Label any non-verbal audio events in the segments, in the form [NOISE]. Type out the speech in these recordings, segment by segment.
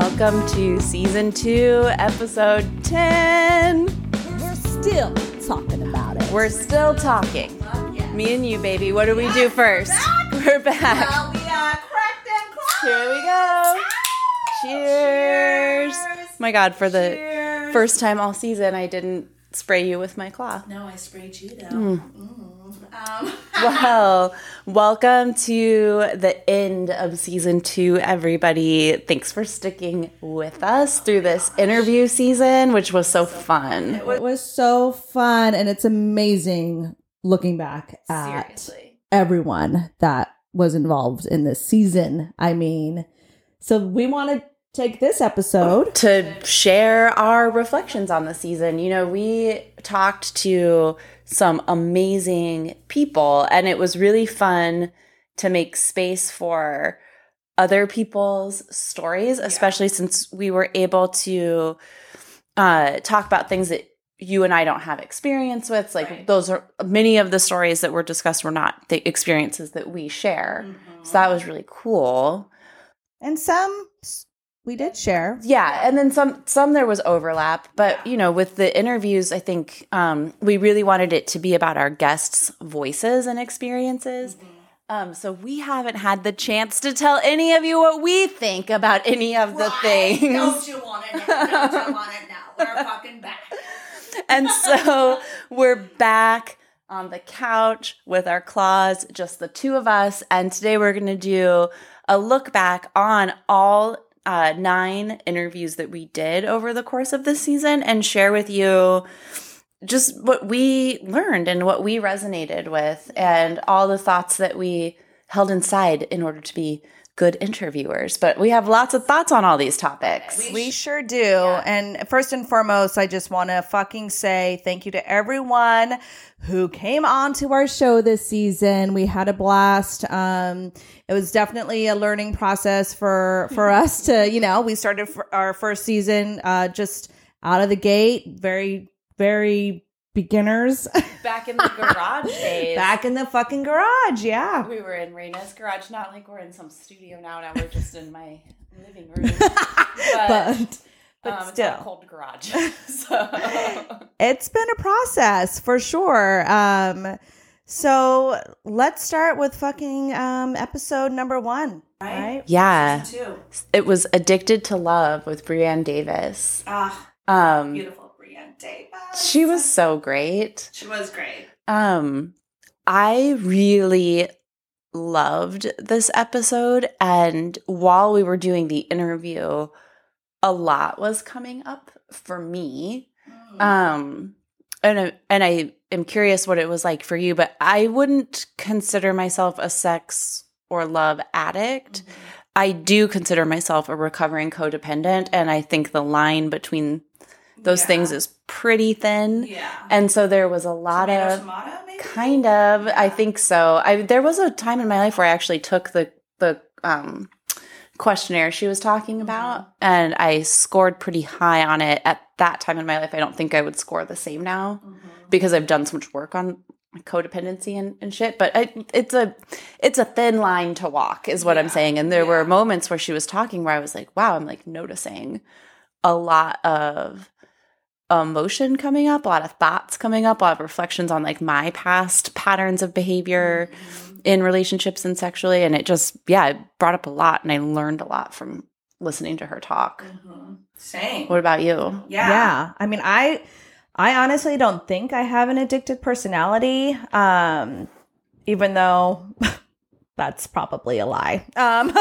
Welcome to season two, episode 10. We're still talking about it. We're still talking. Me and you, baby. What do we do first? We're back. Well, we uh, cracked and cracked. Here we go. Cheers. My God, for the Cheers. first time all season, I didn't spray you with my claw. No, I sprayed you though. Hmm. Mm. Um, [LAUGHS] Well, welcome to the end of season two, everybody. Thanks for sticking with us through this interview season, which was so fun. it was so fun, and it's amazing looking back at everyone that was involved in this season. I mean, so we want to take this episode. to share our reflections on the season. You know, we talked to some amazing people, and it was really fun to make space for other people's stories, especially since we were able to uh, talk about things that you and I don't have experience with. Like those are many of the stories that were discussed were not the experiences that we share. So that was really cool. And some s- we did share. Yeah, and then some some there was overlap, but you know, with the interviews, I think um, we really wanted it to be about our guests' voices and experiences. Um, so we haven't had the chance to tell any of you what we think about any of the things. you want to know? Don't you want to know? We're fucking back. [LAUGHS] and so we're back on the couch with our claws, just the two of us. And today we're going to do a look back on all uh, nine interviews that we did over the course of this season and share with you just what we learned and what we resonated with and all the thoughts that we held inside in order to be good interviewers. But we have lots of thoughts on all these topics. We sure do. And first and foremost, I just want to fucking say thank you to everyone who came on to our show this season. We had a blast. Um, it was definitely a learning process for for [LAUGHS] us to, you know, we started for our first season uh, just out of the gate, very very beginners Back in the garage [LAUGHS] days. back in the fucking garage. Yeah. We were in Raina's garage, not like we're in some studio now. Now we're just in my living room. [LAUGHS] But but um, still. not a cold garage. [LAUGHS] so it's been a process for sure. Um, so let's start with fucking um, episode number one. Right? yeah, Two. it was "Addicted to Love" with Brienne Davis. Ah, Um, beautiful Davis. she was so great. She was great. Um, I really loved this episode, and while we were doing the interview, a lot was coming up for me. Mm. Um, and I, and I am curious what it was like for you, but I wouldn't consider myself a sex or love addict. Mm-hmm. I do consider myself a recovering codependent, and I think the line between those Yeah. things is pretty thin. Yeah. And so there was a lot Tomato, of tomato, maybe? kind of I think so. I there was a time in my life where I actually took the the um questionnaire she was talking about and I scored pretty high on it at that time in my life. I don't think I would score the same now because I've done so much work on codependency and, and shit but I, it's a it's a thin line to walk is what i'm saying and there were moments where she was talking where i was like wow i'm like noticing a lot of emotion coming up, a lot of thoughts coming up, a lot of reflections on like my past patterns of behavior in relationships and sexually. And it just, yeah, it brought up a lot. And I learned a lot from listening to her talk. Same. What about you? Yeah. Yeah. I mean, I I honestly don't think I have an addicted personality. Um, even though [LAUGHS] that's probably a lie. Um, [LAUGHS]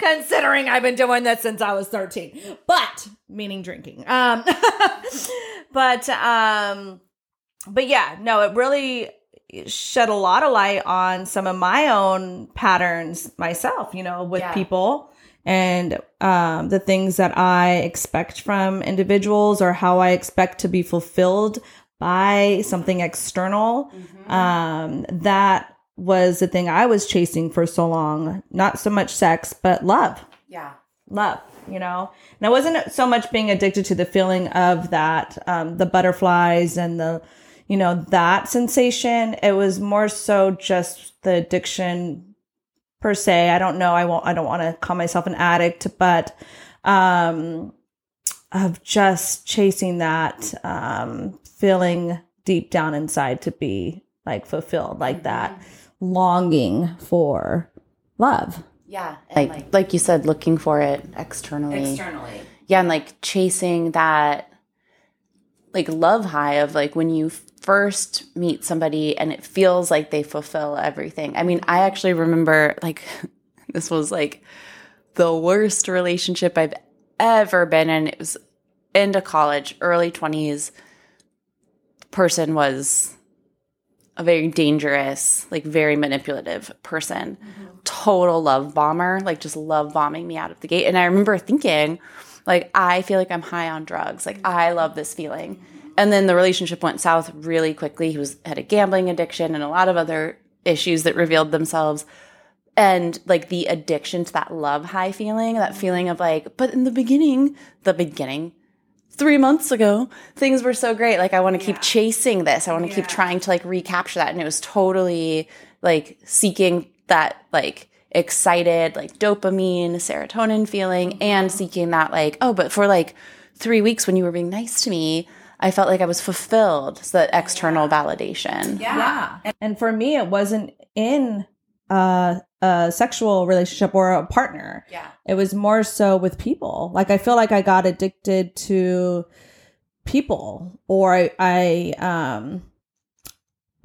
considering I've been doing this since I was 13. But meaning drinking. Um, [LAUGHS] but um but yeah, no, it really shed a lot of light on some of my own patterns myself, you know, with Yeah. people and um, the things that I expect from individuals or how I expect to be fulfilled by something external. Mm-hmm. Um, that was the thing I was chasing for so long. Not so much sex, but love. Yeah. Love, you know? And I wasn't so much being addicted to the feeling of that, um, the butterflies and the, you know, that sensation. It was more so just the addiction per se. I don't know. I won't, I don't want to call myself an addict, but, um, of just chasing that, um, feeling deep down inside to be like fulfilled like mm-hmm. Longing for love. Yeah like, like like you said looking for it externally. Externally. Yeah and like chasing that like love high of like when you first meet somebody and it feels like they fulfill everything. I mean i actually remember like [LAUGHS] this was like the worst relationship i've ever been in. It was into college early 20s person was a very dangerous, like very manipulative person. Mm-hmm. Total love bomber, like just love bombing me out of the gate. And I remember thinking, like, I feel like I'm high on drugs. Like, I love this feeling. And then the relationship went south really quickly. He was had a gambling addiction and a lot of other issues that revealed themselves. And like the addiction to that love high feeling, that feeling of like, but in the beginning, the beginning, three months ago, things were so great. Like, I want to keep chasing this. I want to yeah. keep trying to like recapture that. And it was totally like seeking that like excited, like dopamine, serotonin feeling, mm-hmm. and seeking that like, oh, but for like three weeks when you were being nice to me, I felt like I was fulfilled. So that external yeah. validation. Yeah. yeah. And for me, it wasn't in uh a sexual relationship or a partner. Yeah. It was more so with people. Like I feel like I got addicted to people or I, I um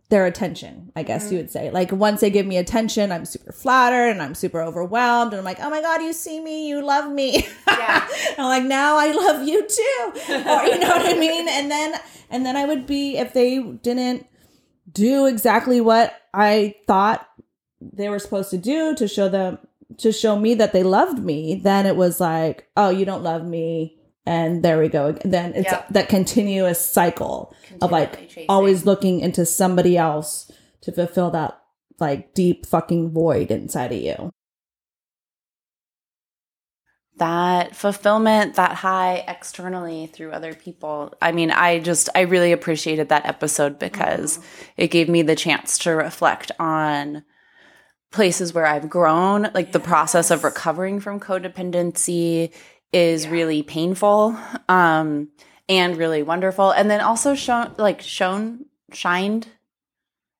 their attention, I guess mm-hmm. you would say. Like once they give me attention, I'm super flattered and I'm super overwhelmed and I'm like, "Oh my god, you see me, you love me." Yeah. [LAUGHS] I'm like, "Now I love you too." or you know what I mean? And then and then I would be if they didn't do exactly what I thought they were supposed to do to show them to show me that they loved me, then it was like, oh, you don't love me. And there we go. Then it's yep. that continuous cycle of like chasing. always looking into somebody else to fulfill that like deep fucking void inside of you. That fulfillment, that high externally through other people. I mean, I just, I really appreciated that episode because mm-hmm. it gave me the chance to reflect on places where I've grown, like yes. the process of recovering from codependency is yeah. really painful um and really wonderful. And then also shown like shown shined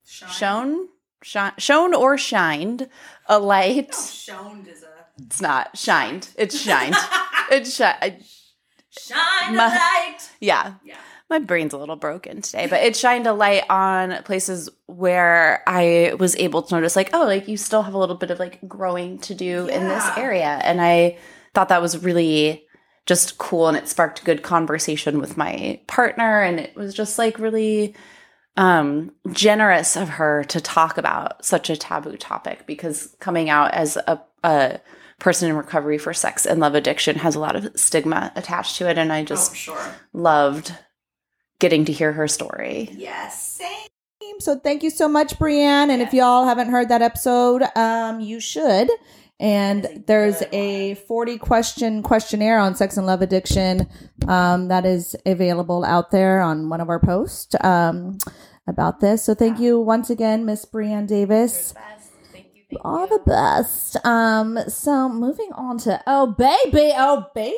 Shine. shown shine, shown or shined a light. No, shown is a It's not shined. It's shined. [LAUGHS] it's shi- Shine my, a light. Yeah. Yeah my brain's a little broken today, but it shined a light on places where I was able to notice, like, oh, like you still have a little bit of like growing to do yeah. in this area. And I thought that was really just cool. And it sparked good conversation with my partner. And it was just like really um, generous of her to talk about such a taboo topic because coming out as a, a person in recovery for sex and love addiction has a lot of stigma attached to it. And I just oh, sure. loved getting to hear her story. Yes, same. So thank you so much, Brienne. And yes. if y'all haven't heard that episode, um, you should. And there's a 40 question questionnaire on sex and love addiction um, that is available out there on one of our posts um, about this. So thank you once again, Miss Brienne Davis. Thank you, thank All you. the best. Um, so moving on to oh baby, oh baby.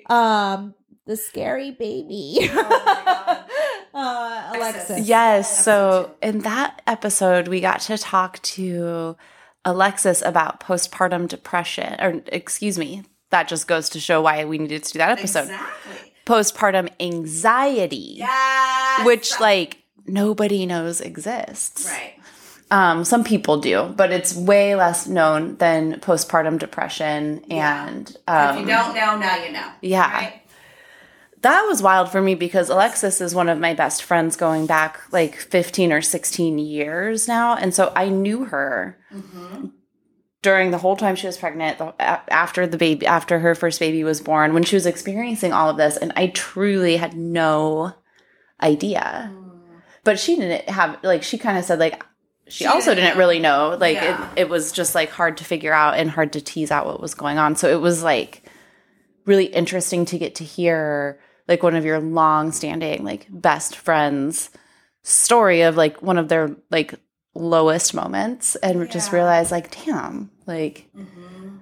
[LAUGHS] um, the scary baby. Oh [LAUGHS] uh, Alexis. Yes. So in that episode, we got to talk to Alexis about postpartum depression, or excuse me, that just goes to show why we needed to do that episode. Exactly. Postpartum anxiety. Yes. Which, like, nobody knows exists. Right. Um, some people do, but it's way less known than postpartum depression. And yeah. um, if you don't know, now you know. Yeah. Right? That was wild for me because Alexis is one of my best friends going back like 15 or 16 years now. And so I knew her mm-hmm. during the whole time she was pregnant, after the baby, after her first baby was born, when she was experiencing all of this, and I truly had no idea. Mm. But she didn't have like she kind of said like she, she also didn't, really know. Like yeah. it, it was just like hard to figure out and hard to tease out what was going on. So it was like really interesting to get to hear like one of your long standing like best friends story of like one of their like lowest moments and yeah. just realize like damn like mm-hmm.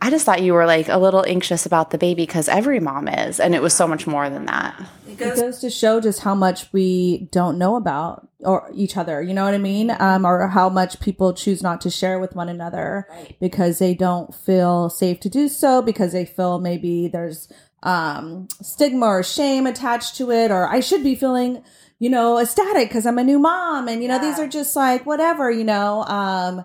i just thought you were like a little anxious about the baby because every mom is and it was so much more than that it goes, it goes to show just how much we don't know about or each other you know what i mean um, or how much people choose not to share with one another right. because they don't feel safe to do so because they feel maybe there's um, stigma or shame attached to it or i should be feeling you know, ecstatic because I'm a new mom. And, you know, these are just like whatever, you know. Um,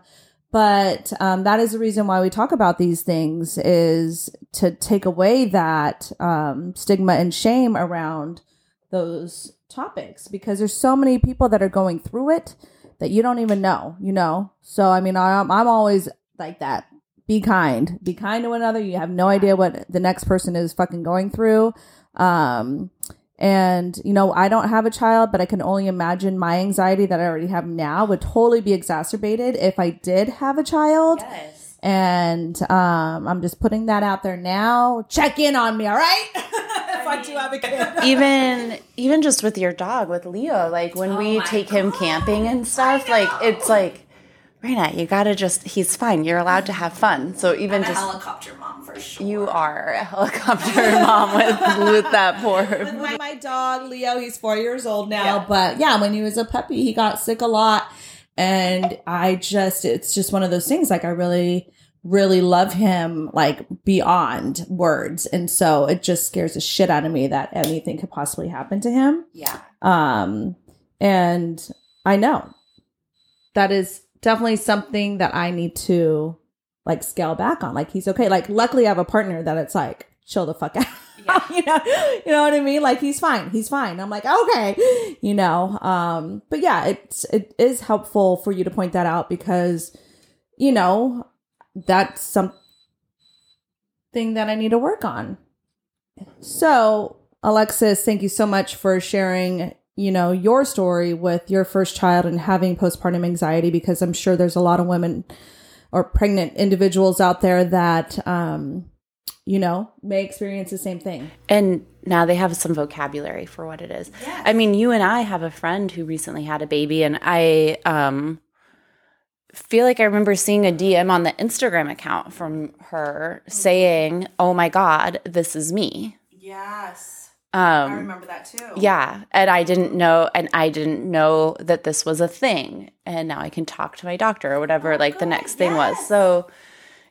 but um, that is the reason why we talk about these things is to take away that um, stigma and shame around those topics because there's so many people that are going through it that you don't even know, you know. So I mean, I'm I'm always like that. Be kind. Be kind to one another. You have no idea what the next person is fucking going through. Um, and, you know, I don't have a child, but I can only imagine my anxiety that I already have now would totally be exacerbated if I did have a child. Yes. And um, I'm just putting that out there now. Check in on me, all right? [LAUGHS] if I do have a kid. [LAUGHS] even even just with your dog, with Leo, like when oh we take God. him camping and stuff, like it's like Raina, you gotta just, he's fine. You're allowed to have fun. So even I'm just. helicopter mom for sure. You are a helicopter [LAUGHS] mom with, with that poor. [LAUGHS] With my, my dog, Leo, he's four years old now. Yeah. But yeah, when he was a puppy, he got sick a lot. And I just, it's just one of those things. Like I really, really love him like beyond words. And so it just scares the shit out of me that anything could possibly happen to him. Yeah. Um, and I know that is definitely something that I need to like scale back on. Like he's okay. Like luckily I have a partner that it's like chill the fuck [LAUGHS] out. Yeah. [LAUGHS] you know, you know what I mean? Like he's fine. He's fine. I'm like, okay, you know. Um, but yeah, it's it is helpful for you to point that out because, you know, that's something that I need to work on. So, Alexis, thank you so much for sharing you know, your story with your first child and having postpartum anxiety because I'm sure there's a lot of women or pregnant individuals out there that um you know, may experience the same thing. And now they have some vocabulary for what it is. Yes. I mean, you and I have a friend who recently had a baby and I um feel like I remember seeing a DM on the Instagram account from her saying, "Oh my god, this is me." Yes. Um, I remember that too. Yeah, and I didn't know, and I didn't know that this was a thing, and now I can talk to my doctor or whatever. Oh, like good. the next thing yes. was. So,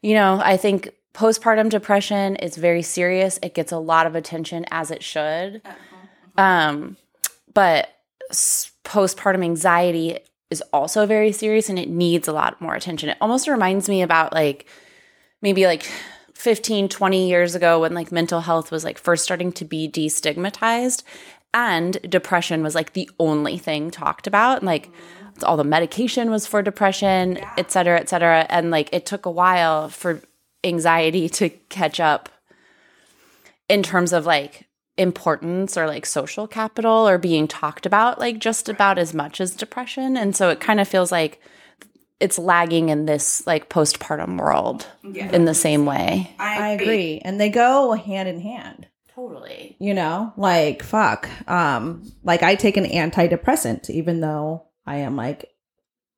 you know, I think postpartum depression is very serious. It gets a lot of attention as it should. Uh-huh. Um, but postpartum anxiety is also very serious, and it needs a lot more attention. It almost reminds me about like maybe like 15, 20 years ago when like mental health was like first starting to be destigmatized and depression was like the only thing talked about. And, like mm-hmm. all the medication was for depression, yeah. et cetera, et cetera. And like it took a while for anxiety to catch up in terms of like importance or like social capital or being talked about like just about as much as depression. And so it kind of feels like it's lagging in this like postpartum world yeah. in the same way. I, I agree. And they go hand in hand. Totally. You know, like fuck. Um like I take an antidepressant even though I am like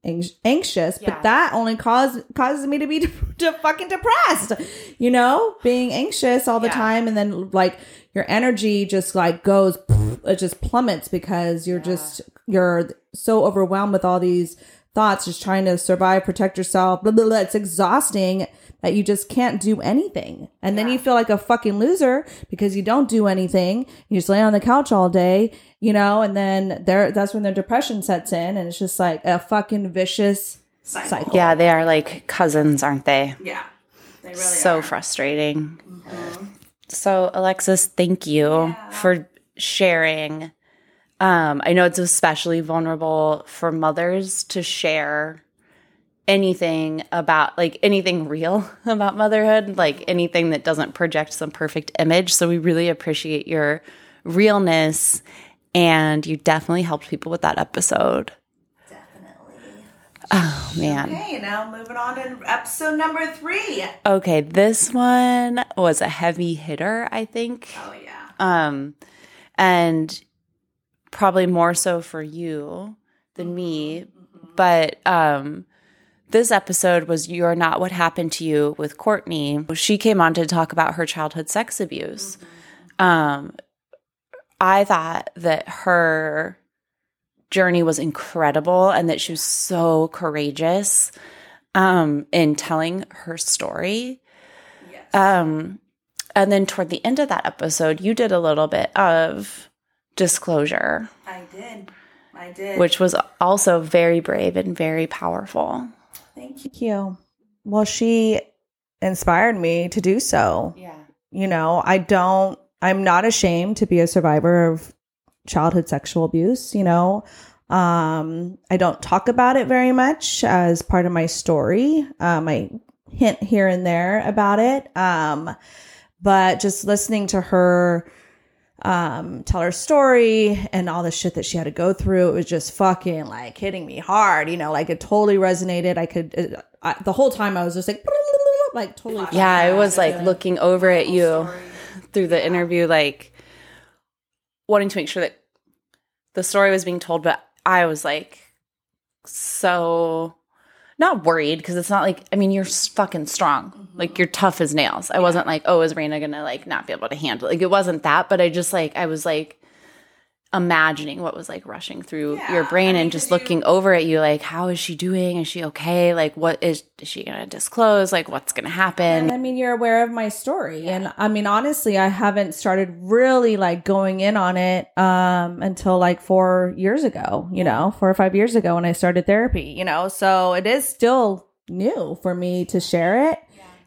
anxious, yeah. but that only cause causes me to be de- [LAUGHS] de- fucking depressed. You know, being anxious all the yeah. time and then like your energy just like goes it just plummets because you're yeah. just you're so overwhelmed with all these thoughts, just trying to survive, protect yourself, blah, blah, blah. It's exhausting that you just can't do anything. And yeah. then you feel like a fucking loser because you don't do anything. You just lay on the couch all day, you know, and then there that's when the depression sets in and it's just like a fucking vicious cycle. cycle. Yeah, they are like cousins, aren't they? Yeah. They really so are. frustrating. Mm-hmm. So Alexis, thank you yeah. for sharing um, I know it's especially vulnerable for mothers to share anything about like anything real [LAUGHS] about motherhood, like anything that doesn't project some perfect image. So we really appreciate your realness and you definitely helped people with that episode. Definitely. Oh man. Okay, now moving on to episode number three. Okay, this one was a heavy hitter, I think. Oh yeah. Um and probably more so for you than me, but um this episode was You're Not What Happened to You with Courtney. She came on to talk about her childhood sex abuse. Um, I thought that her journey was incredible and that she was so courageous um, in telling her story. Yes. Um, and then toward the end of that episode, you did a little bit of disclosure, I did. I did. which was also very brave and very powerful. Thank you. Well, she inspired me to do so. Yeah. You know, I don't, I'm not ashamed to be a survivor of childhood sexual abuse, you know. Um, I don't talk about it very much as part of my story. Um, I hint here and there about it. Um, but just listening to her um tell her story and all the shit that she had to go through. It was just fucking like hitting me hard you know like it totally resonated. I could it, I, the whole time i was just like [LAUGHS] like totally Yeah, I was like looking over at you through the interview, like wanting to make sure that the story was being told, but I was like so not worried because it's not like I mean you're fucking strong, like you're tough as nails. I wasn't like oh is Raina gonna like not be able to handle it? like it wasn't that, but I just like I was like imagining what was like rushing through your brain and just looking over at you like how is she doing is she okay like what is is she gonna disclose like what's gonna happen I mean, you're aware of my story. And I mean, honestly, I haven't started really like going in on it um until like 4 years ago, you know, 4 or 5 years ago when I started therapy, you know. So it is still new for me to share it.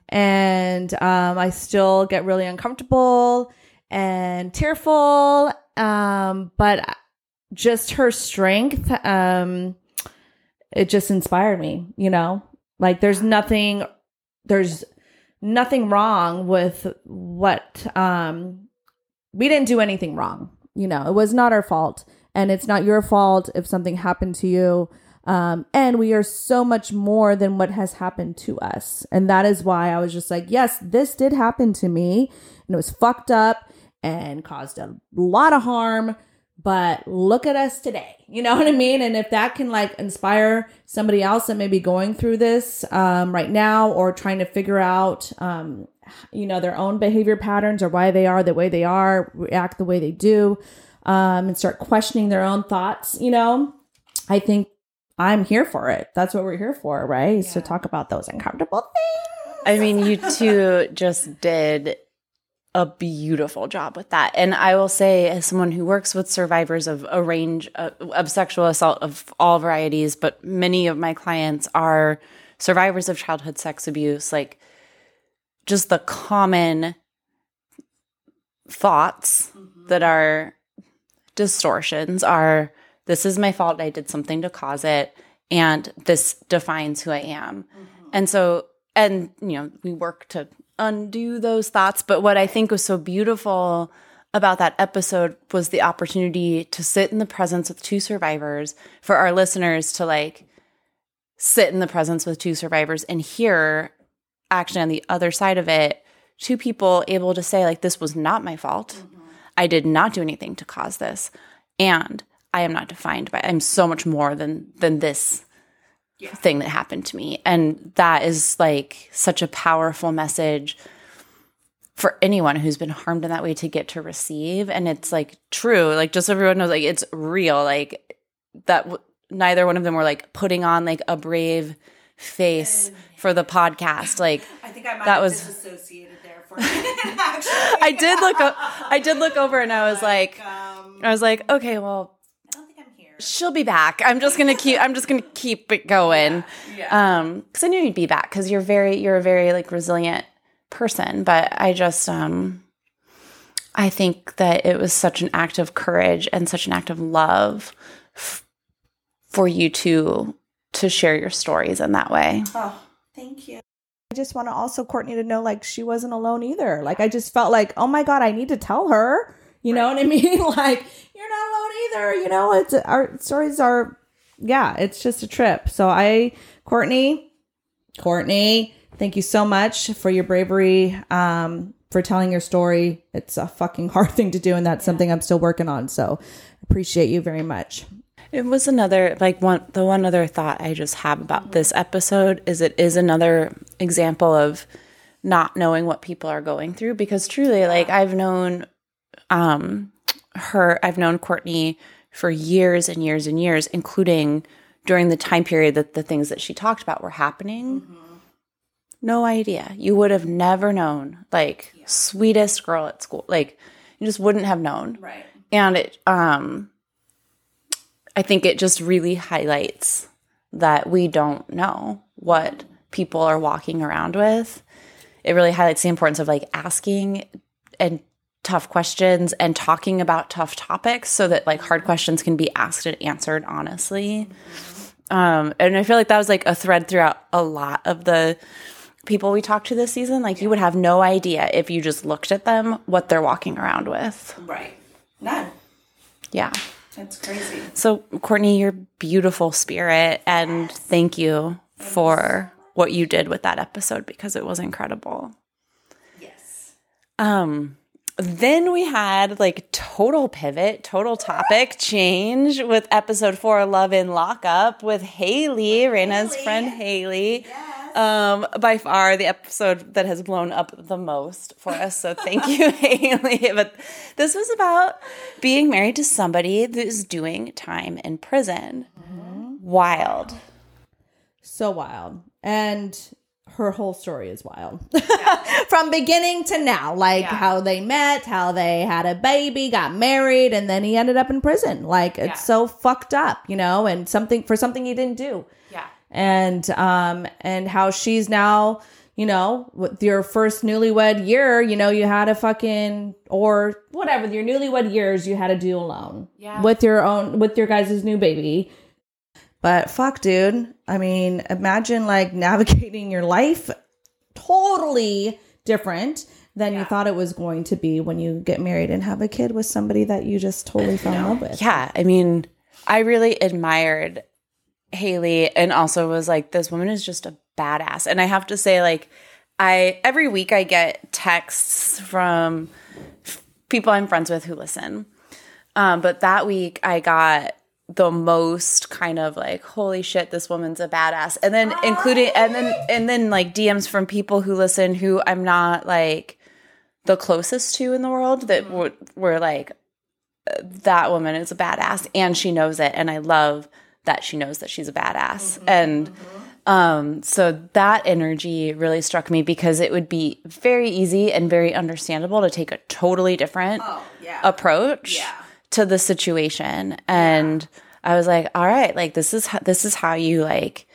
And um I still get really uncomfortable and tearful um but just her strength um it just inspired me, you know. Like there's nothing there's nothing wrong with what um we didn't do anything wrong you know it was not our fault and it's not your fault if something happened to you um and we are so much more than what has happened to us. And that is why i was just like yes this did happen to me. And it was fucked up and caused a lot of harm. But look at us today. [LAUGHS] You know what i mean? And if that can like inspire somebody else that may be going through this um, right now or trying to figure out um, you know their own behavior patterns or why they are the way they are react the way they do um, and start questioning their own thoughts you know i think i'm here for it. That's what we're here for right? Is to talk about those uncomfortable things. I mean, you two [LAUGHS] just did a beautiful job with that. And I will say, as someone who works with survivors of a range of, of sexual assault of all varieties, but many of my clients are survivors of childhood sex abuse, like just the common thoughts mm-hmm. that are distortions are this is my fault. I did something to cause it. And this defines who I am. Mm-hmm. And so, and, you know, we work to undo those thoughts. But what I think was so beautiful about that episode was the opportunity to sit in the presence with two survivors for our listeners to like sit in the presence with two survivors and hear actually on the other side of it two people able to say like this was not my fault mm-hmm. i did not do anything to cause this and i am not defined by i'm so much more than than this thing that happened to me. And that is like such a powerful message for anyone who's been harmed in that way to get to receive. And it's like true. Like just so everyone knows like it's real. Like that w- neither one of them were like putting on like a brave face for the podcast. Like [LAUGHS] i think i might That was- disassociated there for [LAUGHS] actually. I did look I did look over and i was [LAUGHS] like um, i was like okay well i don't think i'm here she'll be back i'm just gonna keep i'm just gonna keep it going yeah. um because i knew you'd be back because you're very you're a very like resilient person but i just um i think that it was such an act of courage and such an act of love f- for you to to share your stories in that way. Oh, thank you. I just want to also Courtney to know like she wasn't alone either. Like I just felt like, oh my god, I need to tell her. You know what I mean? [LAUGHS] like you're not alone either. You know, it's our stories are, yeah, it's just a trip. So I, Courtney, Courtney, thank you so much for your bravery, um, for telling your story. It's a fucking [LAUGHS] hard thing to do, and that's something I'm still working on. So appreciate you very much. It was another like one the one other thought I just have about this episode is it is another example of not knowing what people are going through because truly like I've known um her I've known Courtney for years and years and years including during the time period that the things that she talked about were happening. Mm-hmm. No idea. You would have never known. Like yeah. sweetest girl at school. Like you just wouldn't have known. Right. And it um I think it just really highlights that we don't know what people are walking around with. It really highlights the importance of like asking and tough questions and talking about tough topics so that like hard questions can be asked and answered honestly. Um, and I feel like that was like a thread throughout a lot of the people we talked to this season. Like you would have no idea if you just looked at them what they're walking around with. Right. None. Yeah. That's crazy. So, Courtney, your beautiful spirit, and yes. thank you for what you did with that episode because it was incredible. Yes. Um, then we had like total pivot, total topic change with episode four, Love in Lockup with Haley, Raina's Haley. friend Haley. Yes um, by far the episode that has blown up the most for us. So thank you, [LAUGHS] Haley. But this was about being married to somebody that is doing time in prison. Mm-hmm. Wild. So wild. And her whole story is wild yeah. [LAUGHS] from beginning to now like yeah. how they met how they had a baby got married and then he ended up in prison like it's so fucked up you know and something for something he didn't do Yeah. and um and how she's now you know with your first newlywed year you know you had a fucking or whatever your newlywed years you had to do alone yeah with your own with your guys' new baby but fuck dude i mean imagine like [LAUGHS] navigating your life totally different than yeah. you thought it was going to be when you get married and have a kid with somebody that you just totally fell in love with yeah i mean i really admired Haley and also was like, this woman is just a badass. And I have to say, like, I every week I get texts from people I'm friends with who listen. Um, but that week I got the most kind of like, holy shit, this woman's a badass. And then including and then and then like DMs from people who listen who I'm not like the closest to in the world that were, were like that woman is a badass and she knows it and I love that she knows that she's a badass. Mm-hmm, and mm-hmm. um, so that energy really struck me because it would be very easy and very understandable to take a totally different oh, yeah. approach yeah. To the situation. And yeah. I was like, all right, like this is how, this is how you like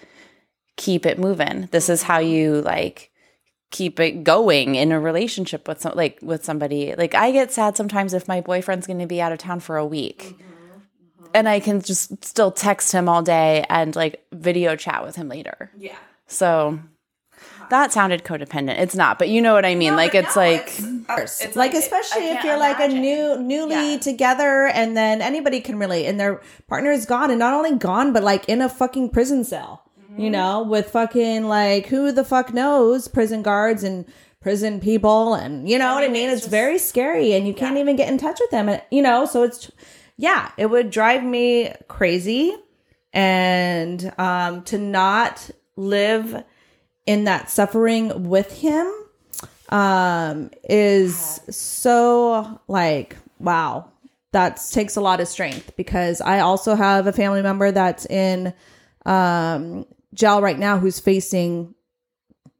keep it moving. This is how you like keep it going in a relationship with some like with somebody. Like I get sad sometimes if my boyfriend's going to be out of town for a week. Mm-hmm and I can just still text him all day and like video chat with him later. Yeah. So that sounded codependent. It's not, but you know what I mean. No, like it's no, like it's, it's like, like, especially if you're like a new newly yeah. together and then anybody can relate and their partner is gone and not only gone but like in a fucking prison cell. Mm-hmm. You know, with fucking like who the fuck knows prison guards and prison people and you know I mean, what I mean? It's, it's just, very scary and you can't even get in touch with them and you know, so it's yeah, it would drive me crazy. And um, to not live in that suffering with him um, is so like, wow, that takes a lot of strength because I also have a family member that's in um, jail right now who's facing,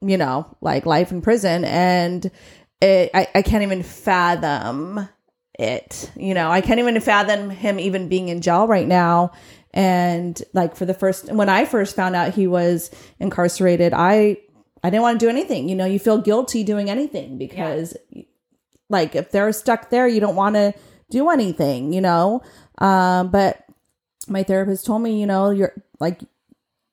you know, like life in prison. And it, I, I can't even fathom it. You know, I can't even fathom him even being in jail right now. And like for the first, when I first found out he was incarcerated, I, I didn't want to do anything. You know, you feel guilty doing anything because yeah. like if they're stuck there, you don't want to do anything, you know? Um, but my therapist told me, you know, you're like,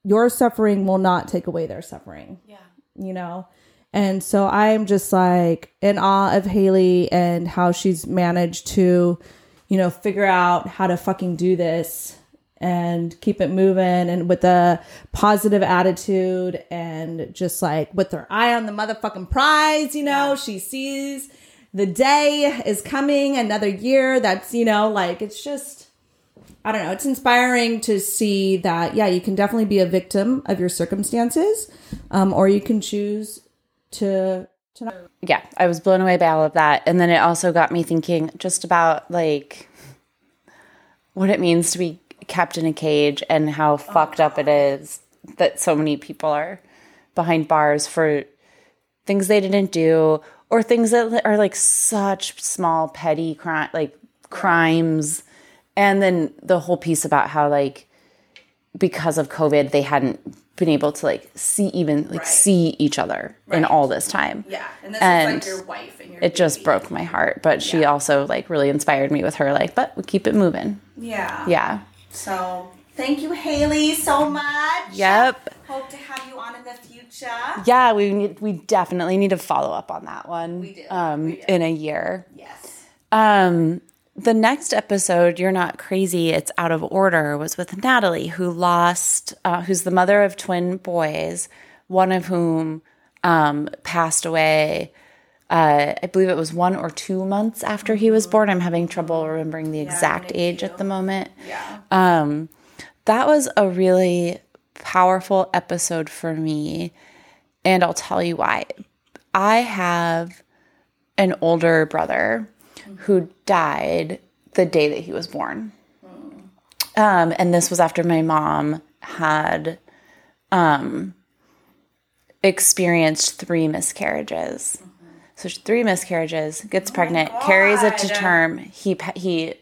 your suffering will not take away their suffering. Yeah. You know? And so I'm just like in awe of Haley and how she's managed to, you know, figure out how to fucking do this and keep it moving and with a positive attitude and just like with her eye on the motherfucking prize, you know, yeah. she sees the day is coming, another year that's, you know, like it's just I don't know, it's inspiring to see that yeah, you can definitely be a victim of your circumstances um or you can choose to to not Yeah, I was blown away by all of that and then it also got me thinking just about like what it means to be kept in a cage and how oh, fucked up it is that so many people are behind bars for things they didn't do or things that are like such small petty crime like crimes and then the whole piece about how like because of covid they hadn't been able to like see even like right. see each other right. in all this time. Yeah, and this and is like your wife and your. It baby. just broke my heart, but yeah. she also like really inspired me with her like, but we keep it moving. Yeah. Yeah. So thank you, Haley, so much. Yep. Hope to have you on in the future. Yeah, we need we definitely need to follow up on that one. We do. Um, we do. in a year. Yes. Um the next episode, You're Not Crazy, It's Out of Order, was with Natalie, who lost, uh, who's the mother of twin boys, one of whom um, passed away. Uh, I believe it was one or two months after he was born. I'm having trouble remembering the exact yeah, age at the moment. Yeah. Um, that was a really powerful episode for me. And I'll tell you why. I have an older brother who died the day that he was born. Um, and this was after my mom had um, experienced three miscarriages. Mm-hmm. So three miscarriages, gets oh pregnant, carries it to term. He he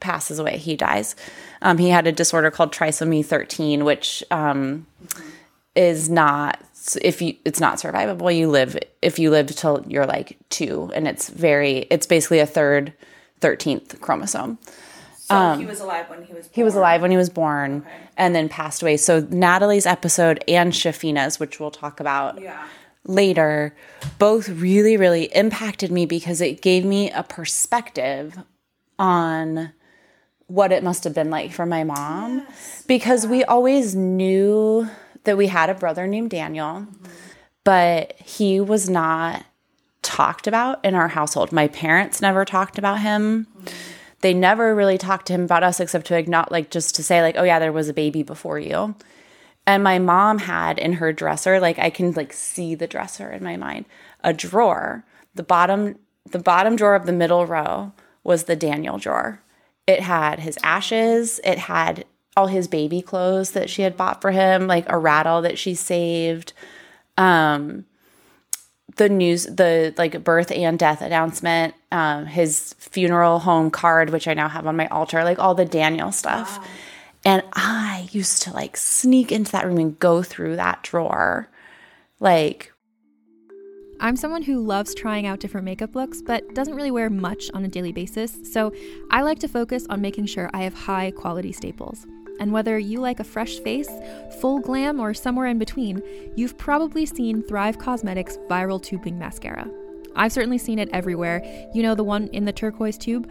passes away. He dies. Um, he had a disorder called trisomy 13, which um, mm-hmm. is not if you it's not survivable you live if you live till you're like two and it's very it's basically a third 13th chromosome so um, he was alive when he was born. he was alive when he was born okay. and then passed away so natalie's episode and shafina's which we'll talk about yeah. Later both really really impacted me because it gave me a perspective on what it must have been like for my mom yes. because yeah. we always knew that we had a brother named Daniel, mm-hmm. but he was not talked about in our household. My parents never talked about him. Mm-hmm. They never really talked to him about us except to acknowledge, like, just to say, like, oh, yeah, there was a baby before you. And my mom had in her dresser, like, I can, like, see the dresser in my mind, a drawer. The bottom, the bottom drawer of the middle row was the Daniel drawer. It had his ashes. It had all his baby clothes that she had bought for him, like a rattle that she saved, um, the news, the like birth and death announcement, um, his funeral home card, which I now have on my altar, like all the Daniel stuff. Wow. And I used to like sneak into that room and go through that drawer. Like, I'm someone who loves trying out different makeup looks, but doesn't really wear much on a daily basis, so I like to focus on making sure I have high quality staples. And whether you like a fresh face, full glam, or somewhere in between, you've probably seen Thrive Causemetics Viral Tubing Mascara. I've certainly seen it everywhere. You know, the one in the turquoise tube?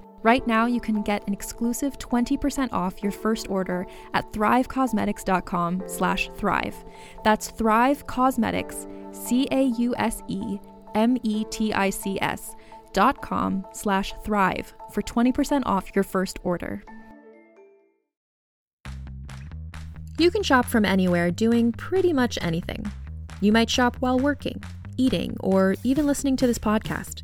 Right now, you can get an exclusive 20% off your first order at thrivecausemetics.com slash thrive. That's Thrive Causemetics, C-A-U-S-E, M-E-T-I-C-S betterhelp.com slash thrive for 20% off your first order. You can shop from anywhere doing pretty much anything. You might shop while working, eating, or even listening to this podcast.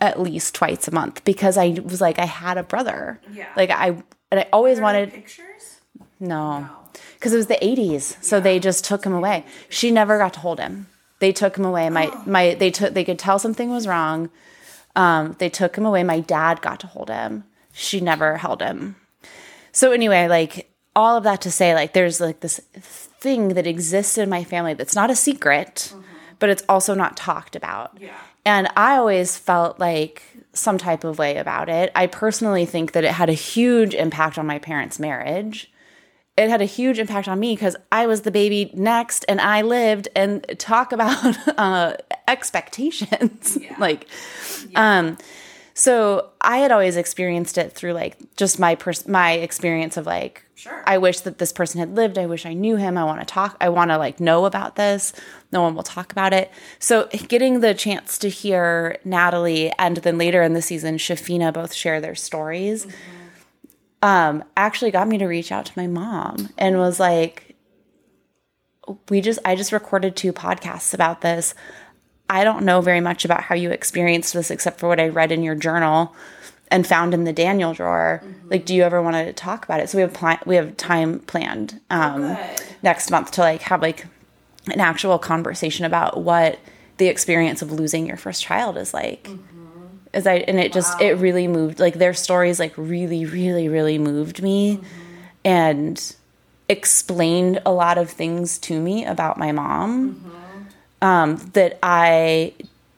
at least twice a month because I was like I had a brother. Yeah. Like I and I always wanted pictures. No. Because it was the 80s, so they just took him away. She never got to hold him. They took him away. My my they took they could tell something was wrong. Um, they took him away. My dad got to hold him. She never held him. So anyway, like all of that to say, like there's like this thing that exists in my family that's not a secret, but it's also not talked about. Yeah. And I always felt like some type of way about it. I personally think that it had a huge impact on my parents' marriage. It had a huge impact on me because I was the baby next and I lived and talk about [LAUGHS] uh, expectations. [LAUGHS] like, um, so I had always experienced it through like just my pers- my experience of like Sure. I wish that this person had lived. I wish I knew him. I want to talk. I want to like know about this. No one will talk about it. So getting the chance to hear Natalie and then later in the season Shafina both share their stories um actually got me to reach out to my mom and was like we just I just recorded two podcasts about this. I don't know very much about how you experienced this except for what I read in your journal and found in the Daniel drawer. Mm-hmm. Like, do you ever want to talk about it? So we have pl- we have time planned um, oh, next month to like have like an actual conversation about what the experience of losing your first child is like. Mm-hmm. Is I and it just it really moved like their stories like really really really moved me, mm-hmm. and explained a lot of things to me about my mom um, that I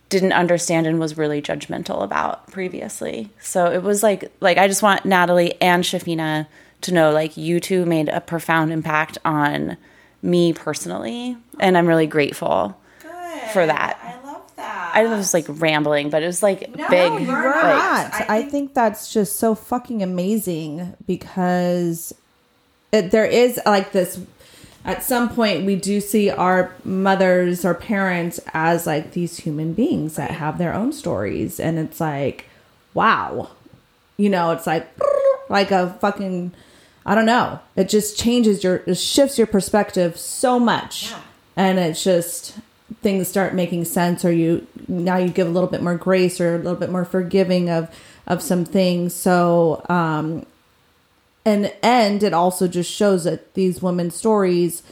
didn't understand and was really judgmental about previously. So it was like like I just want Natalie and Shafina to know like you two made a profound impact on me personally, and I'm really grateful for that. I love that. I know it was like rambling, but it was like No, big. you're like- not. I I think- think, that's just so fucking amazing because it, there is like this. At some point, we do see our mothers or parents as like these human beings that have their own stories, and it's like, wow, you know, it's like like a fucking. I don't know. It just changes your, it shifts your perspective so much, and it's just things start making sense or you now you give a little bit more grace or a little bit more forgiving of of some things. So um and and it also just shows that these women's stories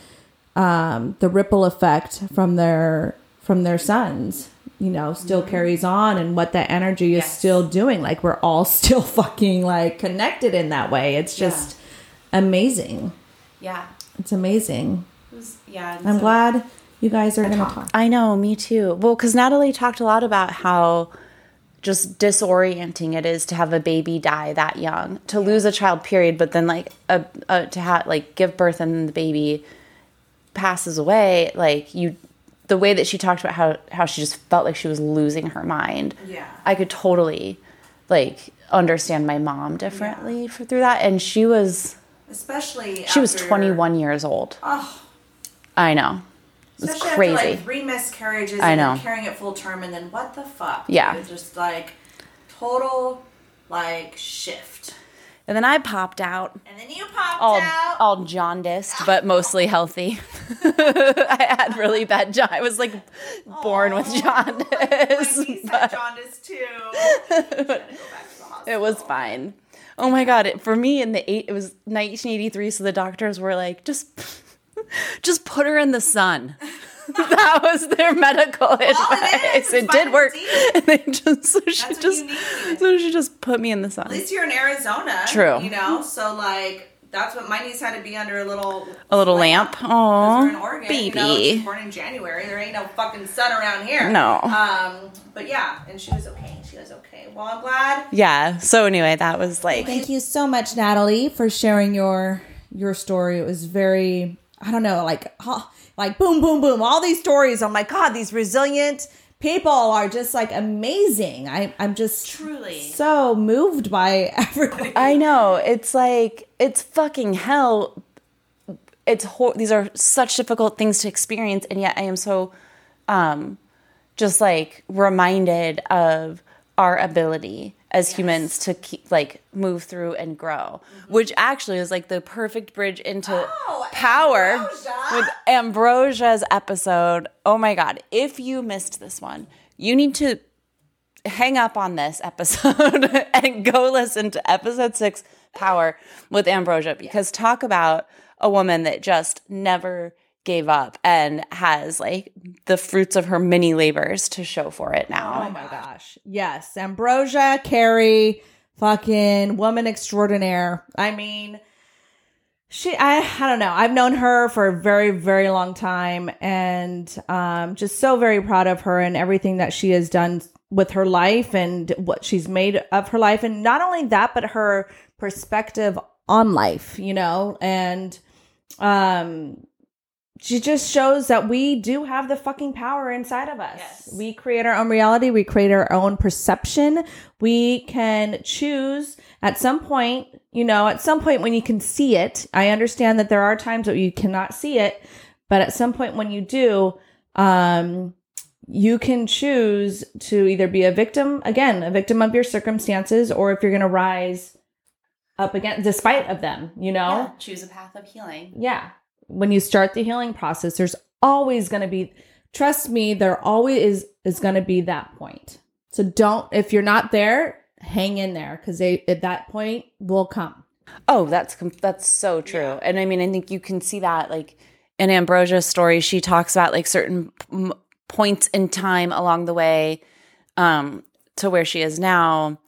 um the ripple effect from their from their sons you know still carries on and what that energy is still doing. Like we're all [LAUGHS] still fucking like connected in that way. It's just amazing. Yeah. it's amazing. It was- yeah. i'm glad you guys are gonna talk I know, me too. Well, because Natalie talked a lot about how just disorienting it is to have a baby die that young, to lose a child, period. But then, like, a, a, to have like give birth and then the baby passes away. Like you, the way that she talked about how how she just felt like she was losing her mind. Yeah. I could totally like understand my mom differently for, through that, and she was Especially she was 21 years old. Oh, I know. It's especially crazy. after like three miscarriages I and know. carrying it full term, and then what the fuck? Yeah. dude? just like total like shift. And then I popped out. And then you popped all, out. all jaundiced, but mostly healthy. [LAUGHS] I had really bad jaundice. I was like born with jaundice. but, jaundice too. [LAUGHS] it was fine. Oh my god! It, for me, in the eight, it was 1983. So the doctors were like, just, just put her in the sun. that was their medical advice. It, it did work. [LAUGHS] they just so she just so she just put me in the sun. At least you're in Arizona. True. You know, so like that's what my niece had to be under a little a little lamp. Oh, baby. You know, she's born in January. There ain't no fucking sun around here. No. Um, but yeah, and she was okay. She was okay. Well, I'm glad. Yeah. So anyway, that was like. Thank you so much, Natalie, for sharing your your story. It was very, I don't know, like. Oh, like boom, boom, boom. All these stories. Oh my God, these resilient people are just like amazing. I, I'm just truly so moved by [LAUGHS] everybody. I know. It's like, it's fucking hell. It's ho- these are such difficult things to experience. And yet I am so um, just like reminded of our ability as yes. humans to keep like move through and grow mm-hmm. which actually is like the perfect bridge into oh, power ambrosia. with ambrosia's episode oh my god if you missed this one you need to hang up on this episode [LAUGHS] and go listen to episode six power with ambrosia because talk about a woman that just never gave up and has like the fruits of her many labors to show for it now. Oh my gosh. Yes. Ambrosia, Carrie, fucking woman extraordinaire. I mean, she I I don't know. I've known her for a very very long time and um just so very proud of her and everything that she has done with her life and what she's made of her life and not only that but her perspective on life, you know, and um she just shows that we do have the fucking power inside of us. Yes. We create our own reality. We create our own perception. We can choose at some point, you know, at some point when you can see it. I understand that there are times that you cannot see it, but at some point when you do, um, you can choose to either be a victim, again, a victim of your circumstances, or if you're going to rise up again, despite of them, you know, yeah, choose a path of healing. Yeah when you start the healing process, there's always going to be, trust me, there always is, is going to be that point. So don't, if you're not there, hang in there because they, at that point will come. Oh, that's, that's so true. Yeah. And I mean, I think you can see that like in Ambrosia's story, she talks about like certain m- points in time along the way, um, to where she is now,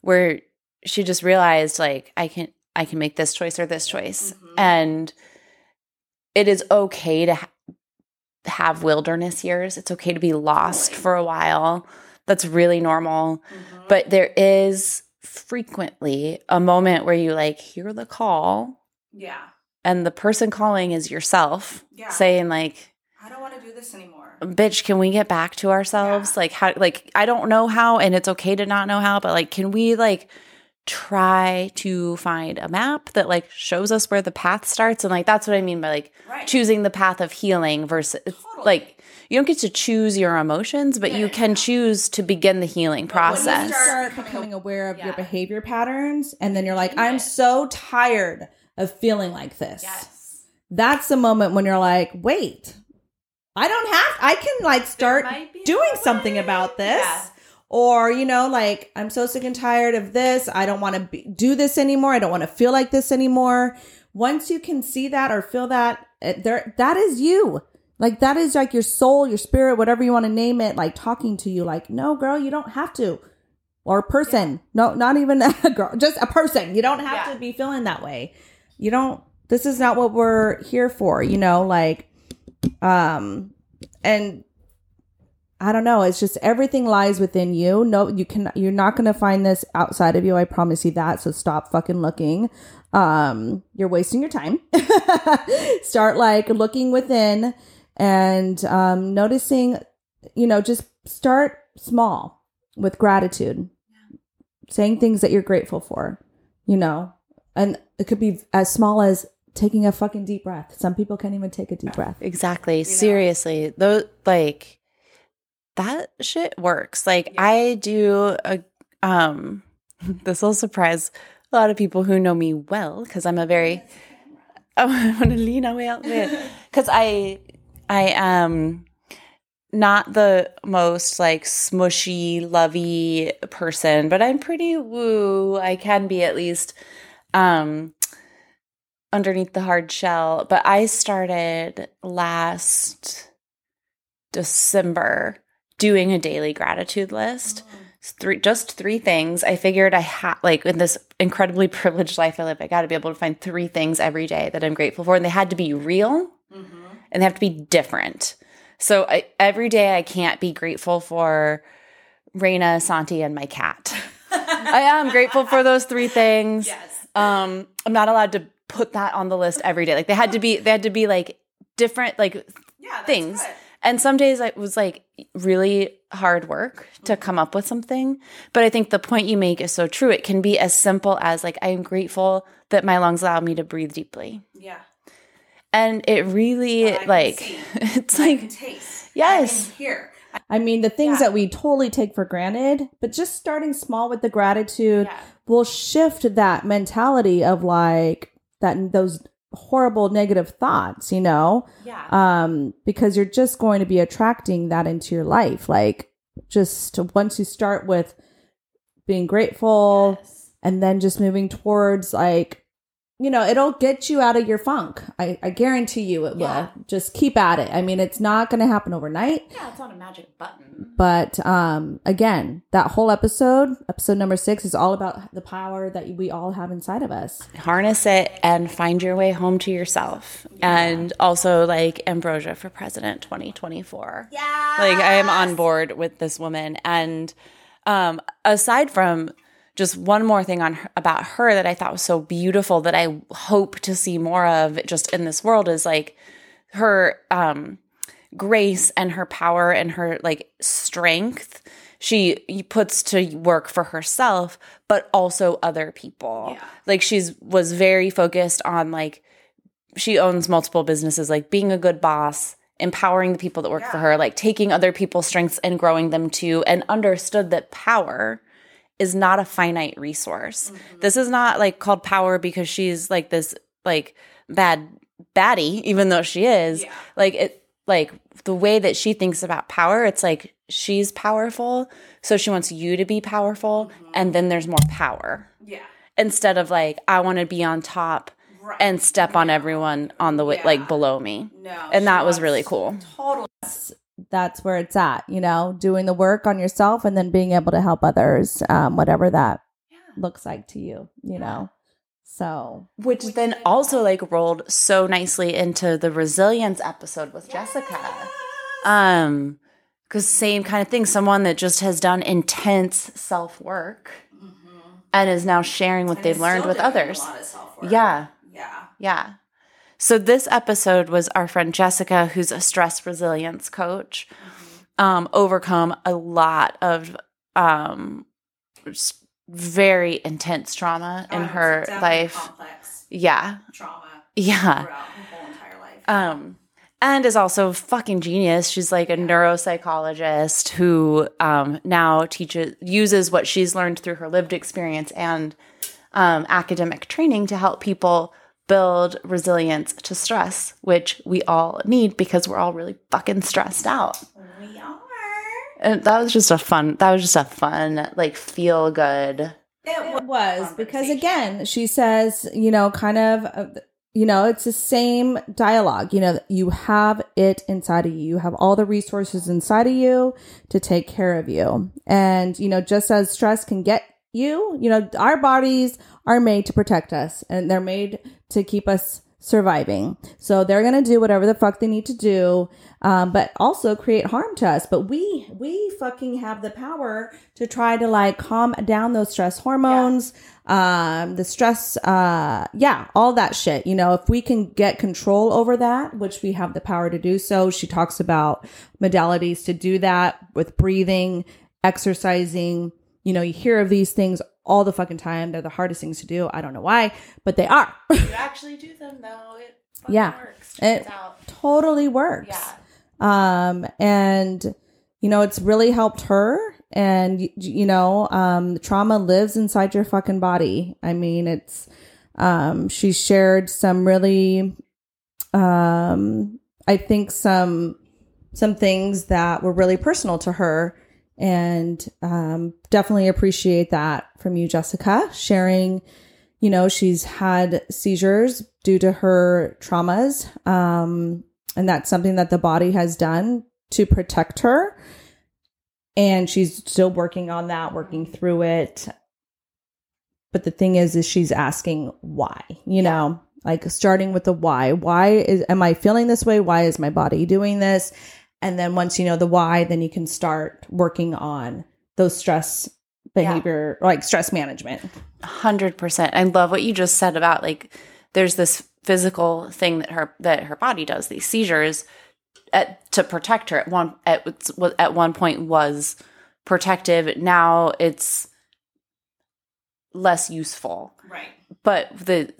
where she just realized like, I can, I can make this choice or this choice. Mm-hmm. And, it is okay to ha- have wilderness years. It's okay to be lost for a while. That's really normal. Mm-hmm. But there is frequently a moment where you like hear the call. Yeah. And the person calling is yourself yeah. saying like I don't want to do this anymore. Bitch, can we get back to ourselves? Yeah. Like how like I don't know how and it's okay to not know how, but like can we like try to find a map that like shows us where the path starts and like that's what i mean by like right. choosing the path of healing versus totally. like you don't get to choose your emotions but yeah, you can yeah. choose to begin the healing process you start becoming aware of yeah. your behavior patterns and then you're like i'm so tired of feeling like this yes. that's the moment when you're like wait i don't have i can like start doing something about this or you know like i'm so sick and tired of this. I don't want to do this anymore. I don't want to feel like this anymore. Once you can see that or feel that there that is you. Like that is like your soul your spirit whatever you want to name it like talking to you. Like no girl you don't have to. Or person. Yeah. no not even [LAUGHS] a girl just a person. You don't have yeah. to be feeling that way. You don't this is not what we're here for you know like um and I don't know. It's just everything lies within you. No, you can. You're not going to find this outside of you. I promise you that. So stop fucking looking. Um, you're wasting your time. [LAUGHS] Start like looking within and um, noticing. You know, just start small with gratitude, saying things that you're grateful for. You know, and it could be as small as taking a fucking deep breath. Some people can't even take a deep breath. Exactly. You Seriously, those like that shit works. Like yeah. I do a um [LAUGHS] this will surprise a lot of people who know me well because I'm a very oh I want to lean away out there [LAUGHS] because I I am not the most like smushy lovey person but I'm pretty woo I can be at least um underneath the hard shell but I started last December doing a daily gratitude list. Three, just three things. I figured I had, like, in this incredibly [LAUGHS] privileged life I live, I got to be able to find three things every day that I'm grateful for. And they had to be real mm-hmm. and they have to be different. So I, every day I can't be grateful for Raina, Santi, and my cat. [LAUGHS] I am grateful for those three things. Yes. Um, I'm not allowed to put that on the list every day. Like they had to be, they had to be like different, like yeah, things. Good and some days it was like really hard work to come up with something. But I think the point you make is so true. It can be as simple as like, I am grateful that my lungs allow me to breathe deeply. Yeah. And it really like [LAUGHS] it's like taste. Yes. Here. I mean, the things yeah. that we totally take for granted, but just starting small with the gratitude yeah. will shift that mentality of like that those horrible negative thoughts, you know? Yeah. Um, because you're just going to be attracting that into your life. Like just once you start with being grateful yes. and then just moving towards like you know, it'll get you out of your funk. I, I guarantee you it yeah. will. Just keep at it. I mean, it's not going to happen overnight. Yeah, it's not a magic button. But um, again, that whole episode, episode number six, is all about the power that we all have inside of us. Harness it and find your way home to yourself. Yeah. And also, like Ambrosia for President 2024. Yeah. Like, I am on board with this woman. And um, aside from just one more thing on her, about her that I thought was so beautiful that I hope to see more of just in this world is like her um grace and her power and her like strength she puts to work for herself but also other people yeah. like she's was very focused on like she owns multiple businesses like being a good boss empowering the people that work yeah. for her like taking other people's strengths and growing them too and understood that power is not a finite resource. Mm-hmm. This is not like called power because she's like this like bad baddie, even though she is. Yeah. Like it like the way that she thinks about power, it's like she's powerful, so she wants you to be powerful, mm-hmm. and then there's more power. Yeah. Instead of like, I want to be on top right. and step on everyone on the way, yeah. like below me. No. And that was really cool. Totally that's where it's at, you know, doing the work on yourself and then being able to help others, um, whatever that yeah. looks like to you, you know. So, which then also like rolled so nicely into the resilience episode with yes. Jessica. Um, because same kind of thing, someone that just has done intense self work mm-hmm. and is now sharing what and they've learned with others. Yeah. Yeah. Yeah. So this episode was our friend Jessica, who's a stress resilience coach, um, overcome a lot of um, very intense trauma in her life. Yeah. Trauma. Yeah. Um, and is also fucking genius. She's like a yeah. neuropsychologist who um, now teaches uses what she's learned through her lived experience and um, academic training to help people build resilience to stress, which we all need because we're all really fucking stressed out. We are. And that was just a fun, that was just a fun, like feel good. It was because again, she says, you know, kind of, uh, you know, it's the same dialogue. You know, you have it inside of you. You have all the resources inside of you to take care of you. And, you know, just as stress can get you, you know, our bodies are made to protect us and they're made to keep us surviving. So they're going to do whatever the fuck they need to do, um, but also create harm to us. But we, we fucking have the power to try to like calm down those stress hormones, yeah. um, the stress, uh, yeah, all that shit. You know, if we can get control over that, which we have the power to do so, she talks about modalities to do that with breathing, exercising. You know, you hear of these things all the fucking time. They're the hardest things to do. I don't know why, but they are. [LAUGHS] you actually do them though. It yeah, works. it out. totally works. Yeah. Um, and you know, it's really helped her and y- you know, um, trauma lives inside your fucking body. I mean, it's um, she shared some really, um, I think some some things that were really personal to her, and um, definitely appreciate that from you, Jessica, sharing. You know, she's had seizures due to her traumas, um, and that's something that the body has done to protect her. And she's still working on that, working through it. But the thing is is she's asking why you know like starting with the why. Why is am i feeling this way? Why is my body doing this and then once you know the why then you can start working on those stress behavior yeah. like stress management 100% i love what you just said about like there's this physical thing that her that her body does these seizures at, to protect her at one at, at one point was protective now it's less useful. Right. But the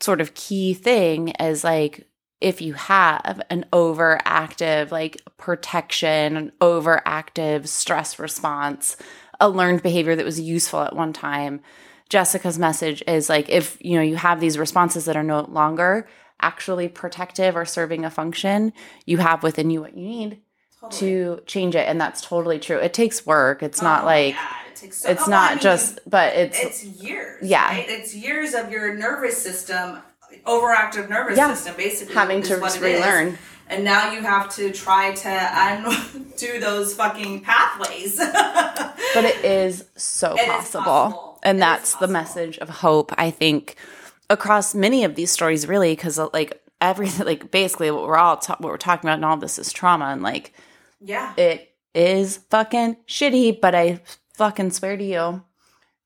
sort of key thing is like if you have an overactive like protection, an overactive stress response, a learned behavior that was useful at one time, Jessica's message is like if you know you have these responses that are no longer actually protective or serving a function, you have within you what you need totally. to change it and that's totally true. It takes work. It's oh not like takes so, it's oh, not I mean, just but it's it's years yeah right? it's years of your nervous system overactive nervous yeah. system basically having to relearn and now you have to try to undo [LAUGHS] those fucking pathways [LAUGHS] but it is so it possible. Is possible. and it that's the message of hope i think across many of these stories really because uh, like everything [LAUGHS] like basically what we're all ta- what we're talking about and all this is trauma and like yeah it is fucking shitty but i fucking swear to you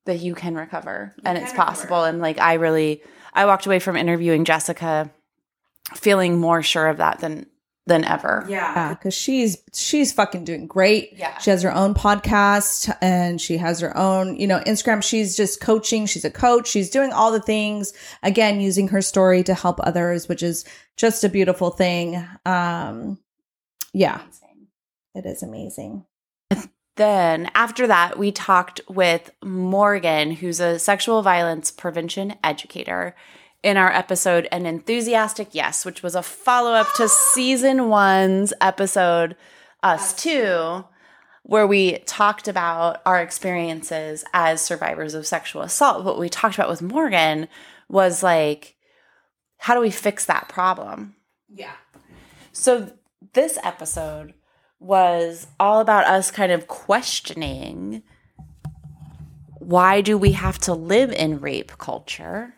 that you can recover you and can it's possible. Recover. And like, I really, I walked away from interviewing Jessica feeling more sure of that than than ever. Yeah. Because she's she's fucking doing great. Yeah. She has her own podcast and she has her own, you know, Instagram. She's just coaching. She's a coach. She's doing all the things, again, using her story to help others, which is just a beautiful thing. Um yeah. Amazing. It is amazing then after that, we talked with Morgan, who's a sexual violence prevention educator, in our episode An Enthusiastic Yes, which was a follow up to season one's episode Us Too, where we talked about our experiences as survivors of sexual assault. What we talked about with Morgan was like, how do we fix that problem? Yeah. So this episode was all about us kind of questioning why do we have to live in rape culture?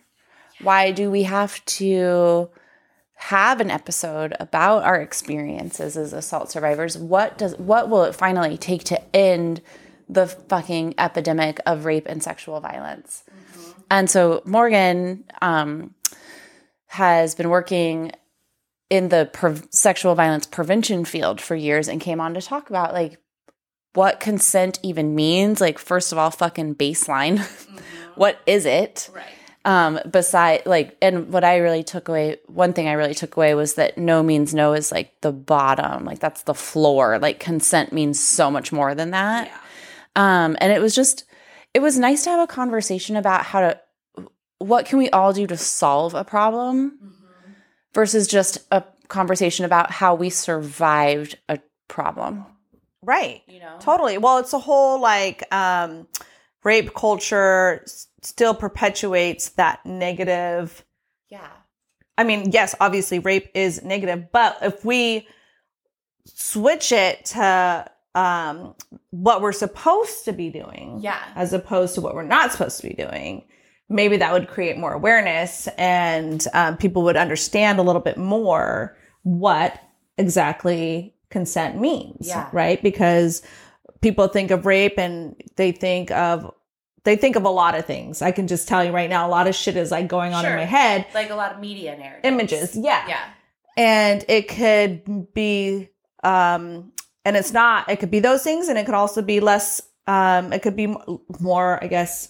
Why do we have to have an episode about our experiences as assault survivors? What does what will it finally take to end the fucking epidemic of rape and sexual violence? Mm-hmm. And so Morgan um, has been working in the sexual violence prevention field for years and came on to talk about like what consent even means. Like, first of all, fucking baseline. Mm-hmm. [LAUGHS] what is it? Right. Um, beside like, and what I really took away, one thing I really took away was that no means no is like the bottom, like that's the floor. Like consent means so much more than that. Yeah. Um, and it was just, it was nice to have a conversation about how to, what can we all do to solve a problem? Mm-hmm versus just a conversation about how we survived a problem. Right. You know. Totally. Well, it's a whole like um rape culture still perpetuates that negative Yeah. I mean, yes, obviously rape is negative, but if we switch it to um what we're supposed to be doing yeah as opposed to what we're not supposed to be doing maybe that would create more awareness and um, people would understand a little bit more what exactly consent means. Yeah. Right. Because people think of rape and they think of they think of a lot of things. I can just tell you right now, a lot of shit is like going on sure. in my head. Like a lot of media narratives. Images. Yeah. Yeah. And it could be um and it's not it could be those things and it could also be less um it could be more i guess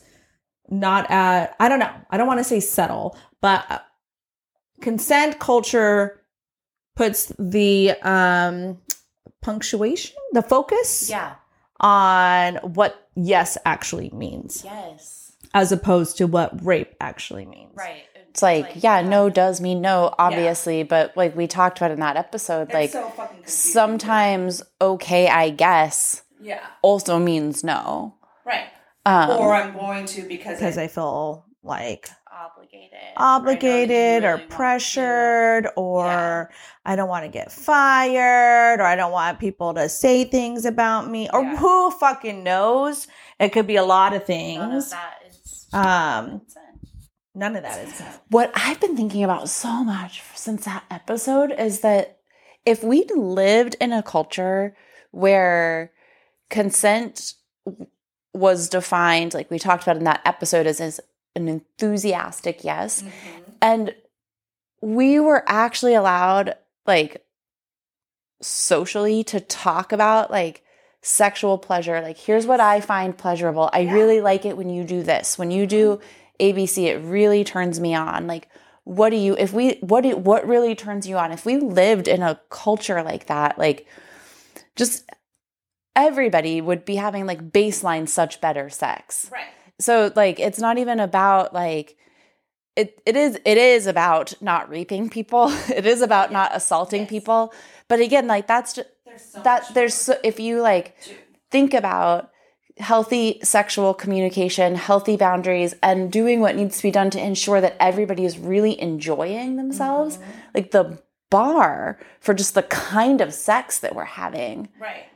not at, I don't know, I don't want to say settle, but uh, consent culture puts the um, punctuation, the focus yeah. on what yes actually means. Yes. As opposed to what rape actually means. Right. It's like, like yeah, yeah, no does mean no, obviously, yeah. but like we talked about in that episode, it's like so sometimes okay, I guess, yeah, also means no. Right. Um, or I'm going to because because I, I feel like obligated, obligated or, really or pressured, or yeah. I don't want to get fired, or I don't want people to say things about me, or yeah. who fucking knows? It could be a lot of things. None of that is. Um, none of that is. What I've been thinking about so much since that episode is that if we lived in a culture where consent was defined, like we talked about in that episode, as, as an enthusiastic yes. Mm-hmm. And we were actually allowed, like, socially to talk about, like, sexual pleasure. Like, here's what I find pleasurable. I yeah. really like it when you do this. When you do mm-hmm. ABC, it really turns me on. Like, what do you, if we, what do, what really turns you on? If we lived in a culture like that, like, just everybody would be having like baseline such better sex. Right. So like it's not even about like it it is it is about not raping people. [LAUGHS] it is about yes. not assaulting yes. people. But again, like that's just there's so that there's so, if you like think about healthy sexual communication, healthy boundaries, and doing what needs to be done to ensure that everybody is really enjoying themselves. Mm-hmm. Like the bar for just the kind of sex that we're having. Right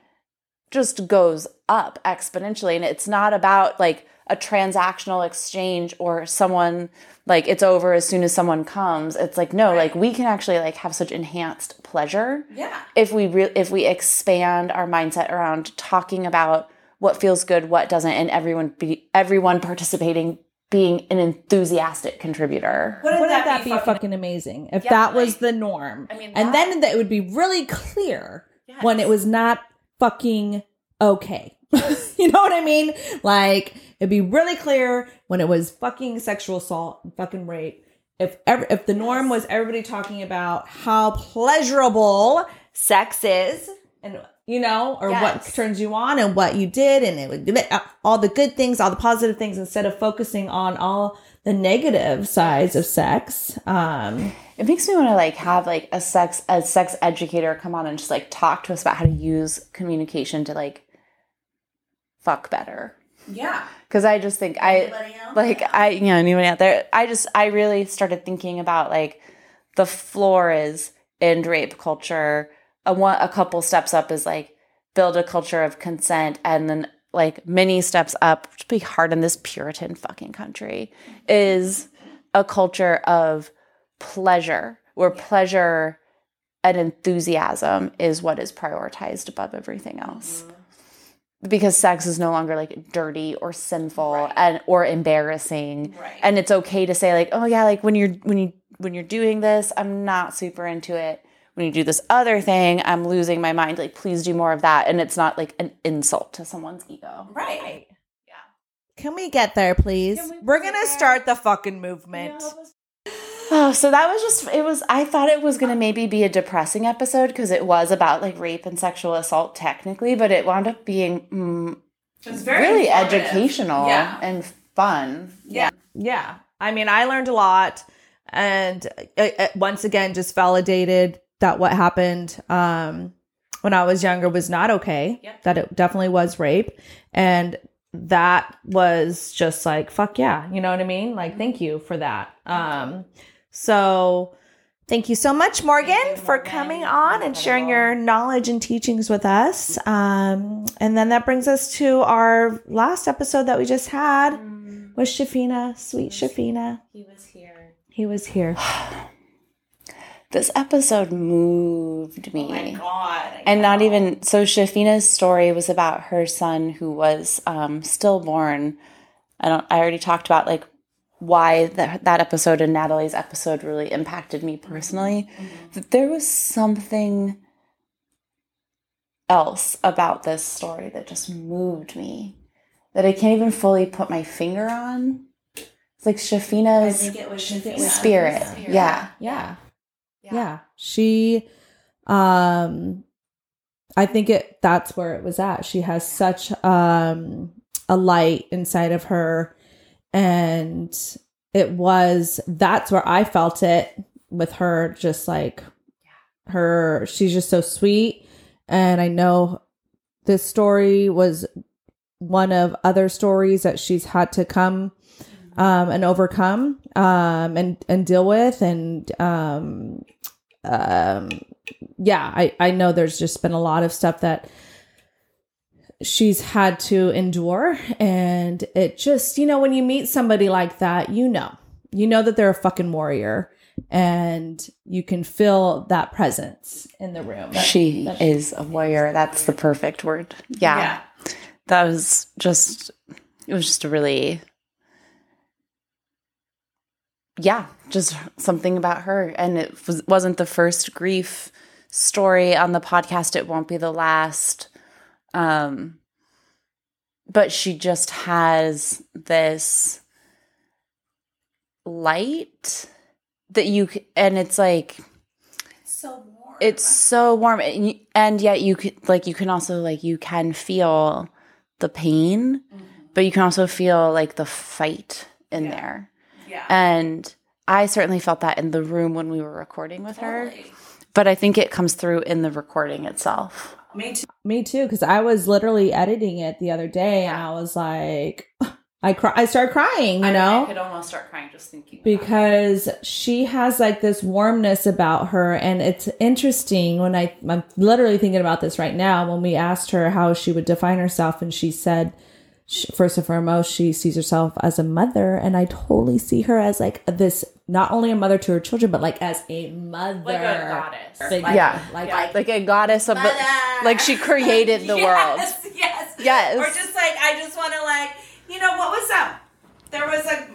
just goes up exponentially. And it's not about like a transactional exchange or someone like it's over as soon as someone comes. It's like no, right. like we can actually like have such enhanced pleasure. Yeah. If we re- if we expand our mindset around talking about what feels good, what doesn't, and everyone be everyone participating being an enthusiastic contributor. Wouldn't, Wouldn't that, that, be, fucking, fucking amazing if yeah, that was like, the norm? I mean, that, and then it would be really clear yes. when it was not fucking okay. [LAUGHS] you know what I mean? Like it'd be really clear when it was fucking sexual assault and fucking rape. If ever, if the norm was everybody talking about how pleasurable sex is and you know, or yes. what turns you on and what you did and it would be all the good things, all the positive things instead of focusing on all the negative sides of sex. Um, it makes me want to like have like a sex a sex educator come on and just like talk to us about how to use communication to like fuck better. Yeah. Cuz I just think I like I you know anybody out there I just I really started thinking about like the floor is in rape culture. A one a couple steps up is like build a culture of consent and then like many steps up, to be hard in this Puritan fucking country, is a culture of pleasure, where pleasure and enthusiasm is what is prioritized above everything else. Mm-hmm. Because sex is no longer like dirty or sinful right. and or embarrassing. Right. And it's okay to say like, oh yeah, like when you're when you when you're doing this, I'm not super into it when you do this other thing, I'm losing my mind. Like, please do more of that. And it's not like an insult to someone's ego. Right. Yeah. Can we get there, please? We are going to start the fucking movement. Oh, so that was just, it was, I thought it was going to maybe be a depressing episode because it was about like rape and sexual assault technically, but it wound up being mm, really educational yeah. and fun. Yeah. Yeah. I mean, I learned a lot and uh, uh, once again just validated that what happened um, when I was younger was not okay. Yep. That it definitely was rape. And that was just like, fuck yeah. You know what I mean? Like, mm-hmm. thank you for that. Um, so thank you so much, Morgan, you, Morgan. for coming on and sharing your knowledge and teachings with us. Um, and then that brings us to our last episode that we just had mm. was Shafina, sweet Shafina. He was here. He was here. [SIGHS] [SIGHS] this episode moved me. Oh my god! And not even so. Shafina's story was about her son who was um, stillborn. I don't. I already talked about like why that that episode and Natalie's episode really impacted me personally. Mm-hmm. There was something else about this story that just moved me that I can't even fully put my finger on. It's like Shafina's spirit. spirit. Yeah. Yeah. Yeah. yeah. She um I think it that's where it was at. She has such um a light inside of her and it was that's where I felt it with her just like her she's just so sweet and I know this story was one of other stories that she's had to come um, and overcome um, and and deal with. And um, um, yeah I, I know there's just been a lot of stuff that she's had to endure. And it just you know when you meet somebody like that you know you know that they're a fucking warrior and you can feel that presence in the room. That, she that- is a warrior. That's the perfect word. Yeah. Yeah. that was just it was just a really yeah just something about her. And it was, wasn't the first grief story on the podcast. It won't be the last. Um but she just has this light that you and it's like So warm. it's so warm. And, you- and yet you could like you can also like you can feel the pain but you can also feel like the fight in there yeah. and i certainly felt that in the room when we were recording with her but i think it comes through in the recording itself Me too. Me too, because I was literally editing it the other day, and I was like, I cry, I started crying, you know, I could almost start crying just thinking because she has like this warmness about her, and it's interesting when I I'm literally thinking about this right now. When we asked her how she would define herself, and she said, she, first and foremost, she sees herself as a mother, and I totally see her as like this, not only a mother to her children, but like as a mother, Like a goddess. figure. yeah like, like, a goddess of the like she created the [LAUGHS] world Yes, yes. Yes. Or just like I just want to like you know what was that? There was a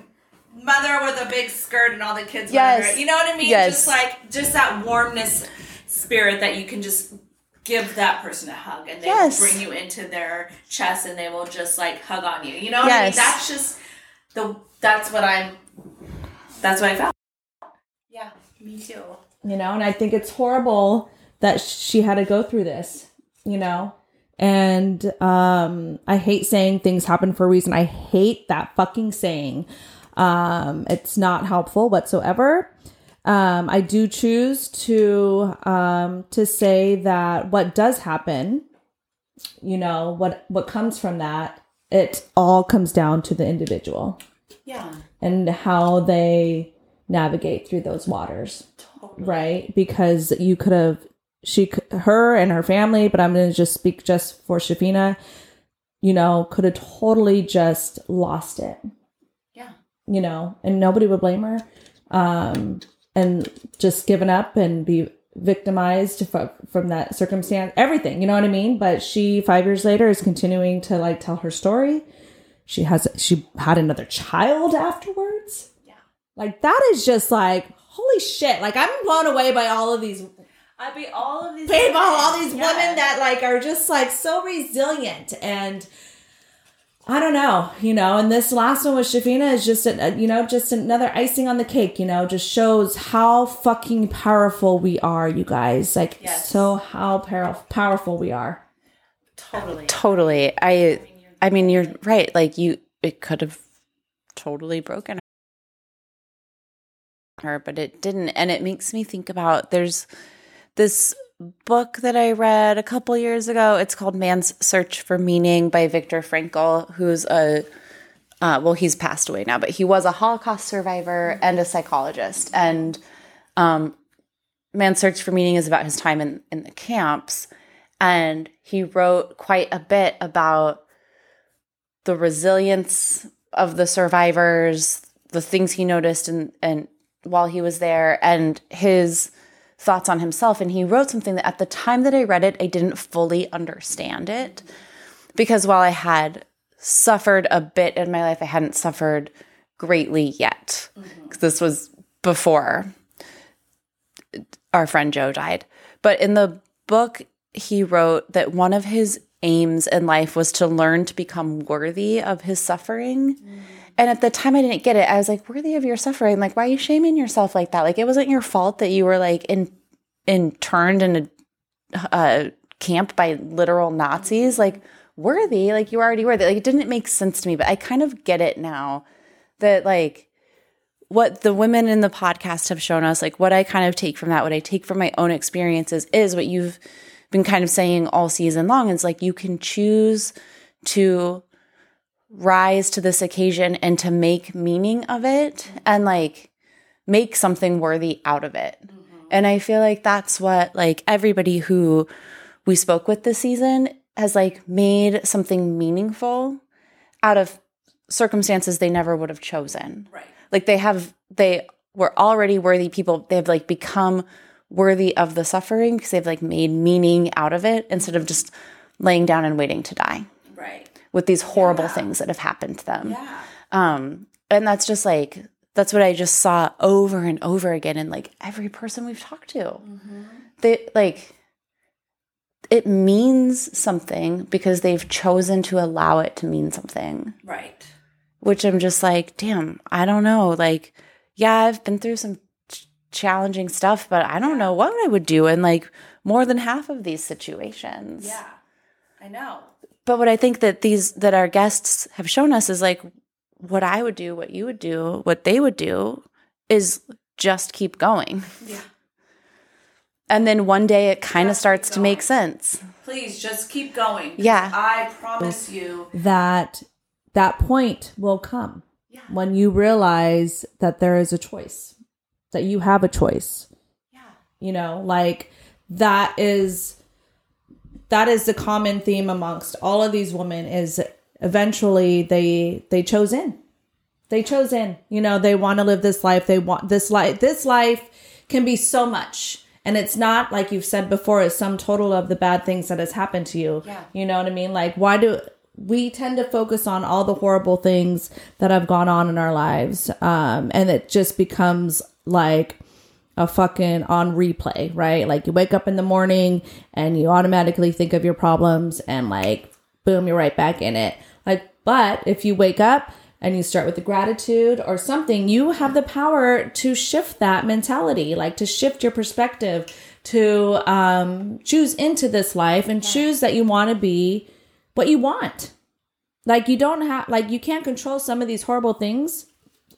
mother with a big skirt and all the kids. Yes. You know what I mean? Yes. Just like just that warmness spirit that you can just give that person a hug and they Yes. bring you into their chest and they will just like hug on you. You know what I mean? That's just the that's what I'm that's what I felt. Yeah, me too. you know and i think it's horrible that she had to go through this you know and um i hate saying things happen for a reason i hate that fucking saying um it's not helpful whatsoever um i do choose to um to say that what does happen you know what what comes from that it all comes down to the individual. Yeah. and how they navigate through those waters. Right? Because you could have she her and her family but i'm going to just speak just for shafina you know could have totally just lost it. Yeah. you know? And nobody would blame her. Um and just given up and be victimized f- from that circumstance everything you know what i mean but she 5 years later is continuing to like tell her story she has she had another child afterwards Yeah. like that is just like holy shit like i'm blown away by all of these I'd be all of these people all these Yeah. women that like are just like so resilient and I don't know, you know, and this last one with Shafina is just, a, uh, you know, just another icing on the cake, you know, just shows how fucking powerful we are, you guys. Like, Yes. so how power- powerful we are. totally. totally i i mean you're right like you it could have totally broken her but it didn't and it makes me think about there's this book that i read a couple years ago. It's called man's search for meaning by viktor frankl who's a uh, well he's passed away now but he was a holocaust survivor and a psychologist. And um, man's search for meaning is about his time in, in the camps. And he wrote quite a bit about the resilience of the survivors, the things he noticed and and while he was there, and his thoughts on himself. And he wrote something that at the time that I read it, I didn't fully understand it because while I had suffered a bit in my life, I hadn't suffered greatly yet. Mm-hmm. 'Cause This was before our friend Joe died. But in the book, he wrote that one of his aims in life was to learn to become worthy of his suffering. Mm. And at the time, I didn't get it. I was like, worthy of your suffering? Like, why are you shaming yourself like that? Like, it wasn't your fault that you were like in in a, a camp by literal Nazis. Like, worthy, like you already were. Like, it didn't make sense to me, but I kind of get it now that, like, what the women in the podcast have shown us, like what I kind of take from that, what I take from my own experiences is what you've been kind of saying all season long. It's like you can choose to rise to this occasion and to make meaning of it and like make something worthy out of it. Mm-hmm. And I feel like that's what like everybody who we spoke with this season has like made something meaningful out of circumstances they never would have chosen. Right. Like they have they were already worthy people. They've like become worthy of the suffering because they've like made meaning out of it instead of just laying down and waiting to die. With these horrible yeah. things that have happened to them. Yeah. Um and that's just like that's what I just saw over and over again in like every person we've talked to. Mm-hmm. They like it means something because they've chosen to allow it to mean something. Right. Which I'm just like, damn, I don't know. Like, yeah, I've been through some ch- challenging stuff, but I don't know what I would do in like more than half of these situations. Yeah. I know. But what I think that these that our guests have shown us is like what I would do, what you would do, what they would do is just keep going. Yeah. [LAUGHS] And then one day it kind of starts to make sense. Please just keep going. Yeah. I promise you that that point will come yeah. when you realize that there is a choice, that you have a choice. Yeah. You know, like that is that is the common theme amongst all of these women is eventually they they chose in. They chose in. You know they want to live this life. They want this life this life can be so much. And it's not like you've said before a sum total of the bad things that has happened to you. Yeah. You know what i mean? Like why do we tend to focus on all the horrible things that have gone on in our lives um and it just becomes like a fucking on replay right like you wake up in the morning and you automatically think of your problems and like boom you're right back in it like, but if you wake up and you start with the gratitude or something, you have the power to shift that mentality, like to shift your perspective, to um, choose into this life and choose that you want to be what you want. Like you don't have, like you can't control some of these horrible things.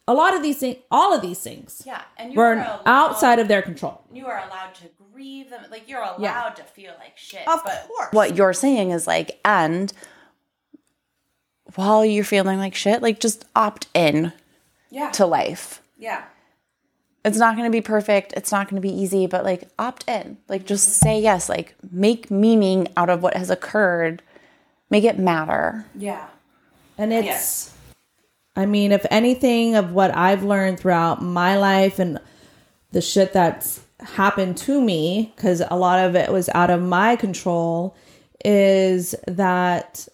A lot of these things, all of these things, yeah, and you were allowed, outside of their control. You are allowed to grieve them, like you're allowed yeah. to feel like shit. Of course. What you're saying is like, and while you're feeling like shit, like just opt in yeah. to life. Yeah. It's not going to be perfect. It's not going to be easy, but like opt in. Like just mm-hmm. say yes. Like make meaning out of what has occurred. Make it matter. Yeah. And it's, yes. I mean, if anything of what I've learned throughout my life and the shit that's happened to me, because a lot of it was out of my control, is that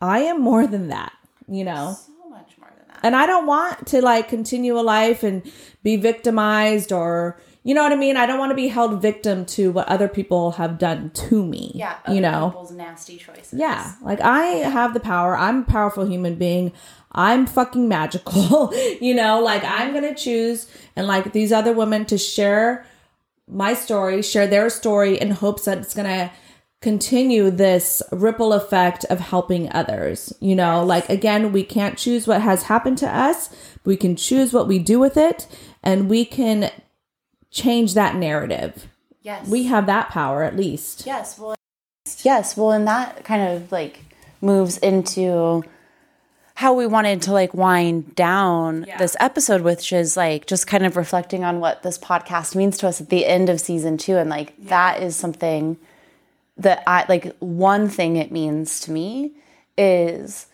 I am more than that, you know. So much more than that. And I don't want to like continue a life and be victimized or you know what I mean? I don't want to be held victim to what other people have done to me. Yeah, you know, people's nasty choices. Yeah, like I have the power. I'm a powerful human being. I'm fucking magical. [LAUGHS] you know, like I'm gonna choose and like these other women to share my story, share their story in hopes that it's gonna continue this ripple effect of helping others. You know, yes. like again, we can't choose what has happened to us, we can choose what we do with it, and we can change that narrative. Yes. We have that power at least. Yes. Well, yes. Well, and that kind of like moves into how we wanted to like wind down yeah. this episode, which is like just kind of reflecting on what this podcast means to us at the end of season two. And like yeah. that is something that I like one thing it means to me is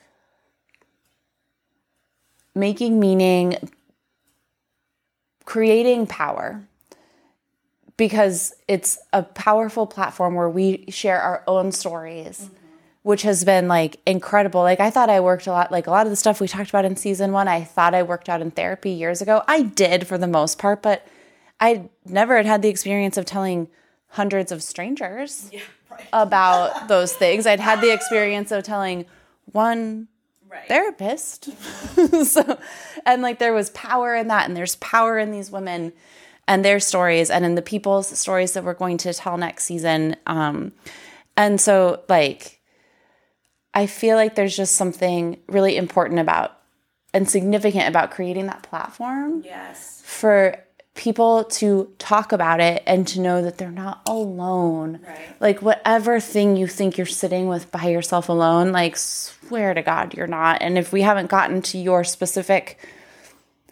making meaning, creating power because it's a powerful platform where we share our own stories. Mm-hmm. Which has been like incredible. Like, I thought I worked a lot, like a lot of the stuff we talked about in season one, I thought I worked out in therapy years ago. I did for the most part, but I never had had the experience of telling hundreds of strangers. Yeah right. [LAUGHS] about those things. I'd had the experience of telling one right. therapist. [LAUGHS] so, and like there was power in that, and there's power in these women and their stories, and in the people's stories that we're going to tell next season. Um, And so, like, I feel like there's just something really important about and significant about creating that platform. Yes. For people to talk about it and to know that they're not alone. Right. Like whatever thing you think you're sitting with by yourself alone, like swear to God you're not. And if we haven't gotten to your specific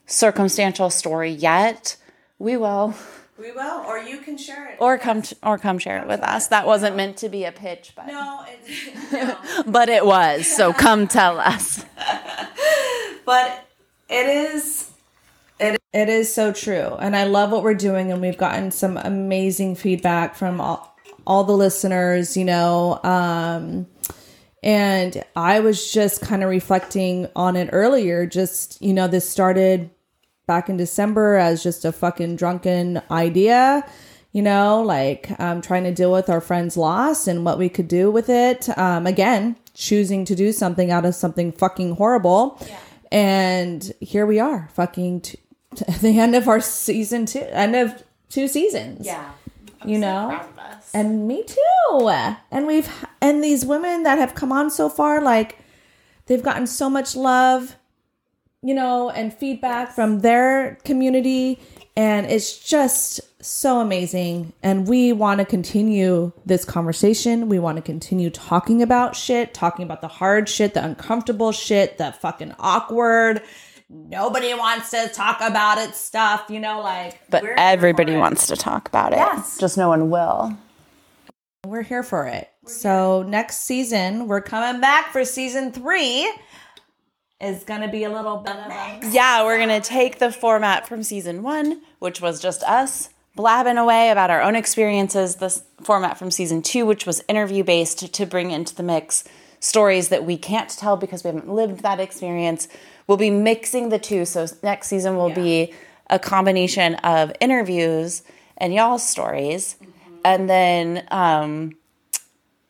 circumstantial story yet, we will. We will, or you can share it. Or come t- or come share it with us. That wasn't meant to be a pitch, but no, it, [LAUGHS] no. but it was. So come tell us. [LAUGHS] but it is it, it is so true and i love what we're doing and we've gotten some amazing feedback from all, all the listeners you know um and i was just kind of reflecting on it earlier just you know this started back in december as just a fucking drunken idea you know like um, trying to deal with our friend's loss and what we could do with it. Um, again choosing to do something out of something fucking horrible. Yeah. and here we are fucking t- t- [LAUGHS] the end of our season two end of two seasons. Yeah. you know? and me too. And we've and these women that have come on so far like they've gotten so much love you know and feedback from their community and it's just so amazing and we want to continue this conversation we want to continue talking about shit talking about the hard shit the uncomfortable shit the fucking awkward nobody wants to talk about it stuff you know like But everybody wants to talk about it. Yes. Just no one will. We're here for it. so next season, we're coming back for season three. Is gonna be a little bit Yeah, we're going to take the format from season one, which was just us blabbing away about our own experiences, this format from season two, which was interview based, to bring into the mix stories that we can't tell because we haven't lived that experience. We'll be mixing the two. So next season will be a combination of interviews and y'all's stories. And then um,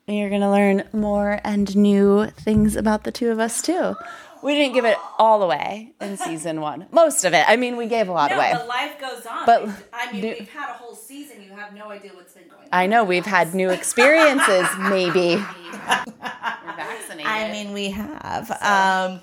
you're going to learn more and new things about the two of us, too. We didn't give it all away in season one. Most of it. I mean, we gave a lot away. But life goes on. But I mean, do- we've had a whole season. You have no idea what's been going on. I know we've had new experiences, [LAUGHS] maybe. We're vaccinated. I mean, we have. Um,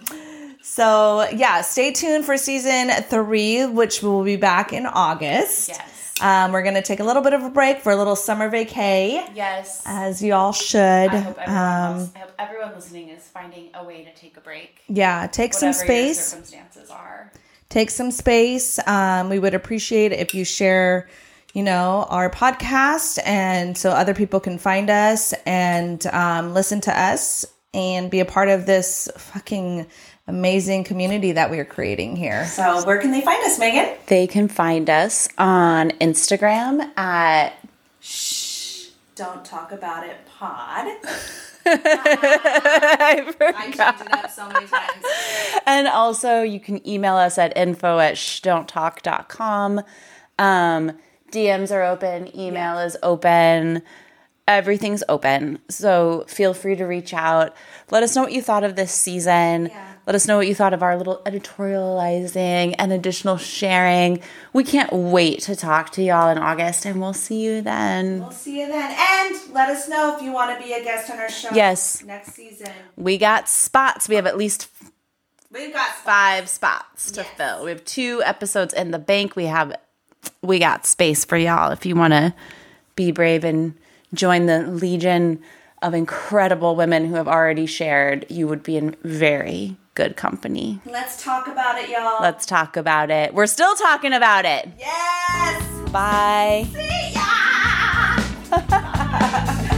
so yeah, stay tuned for season three, which will be back in August. Yes. Um, we're gonna take a little bit of a break for a little summer vacay, yes. as you all should. I hope, everyone Um, else, I hope everyone listening is finding a way to take a break. yeah, take some Whatever your space. circumstances are. take some space. Um, we would appreciate if you share, you know, our podcast, and so other people can find us and um, listen to us and be a part of this fucking amazing community that we are creating here. So, where can they find us, Megan? They can find us on Instagram at Shh, Don't talk about it, pod. [LAUGHS] I forgot. I changed it up so many times. and also you can email us at info at shdonttalk.com. Um, DMs are open, email is open, everything's open. So feel free to reach out. Let us know what you thought of this season. Let us know what you thought of our little editorializing and additional sharing. We can't wait to talk to y'all in August, and we'll see you then. We'll see you then. And let us know if you want to be a guest on our show. Yes. Next season. We got spots. We have at least We've got five spots to fill. We have two episodes in the bank. We have we got space for y'all if you want to be brave and join the legion of incredible women who have already shared. You would be in very good company. Let's talk about it, y'all. Let's talk about it. We're still talking about it. yes. Bye. See ya. [LAUGHS]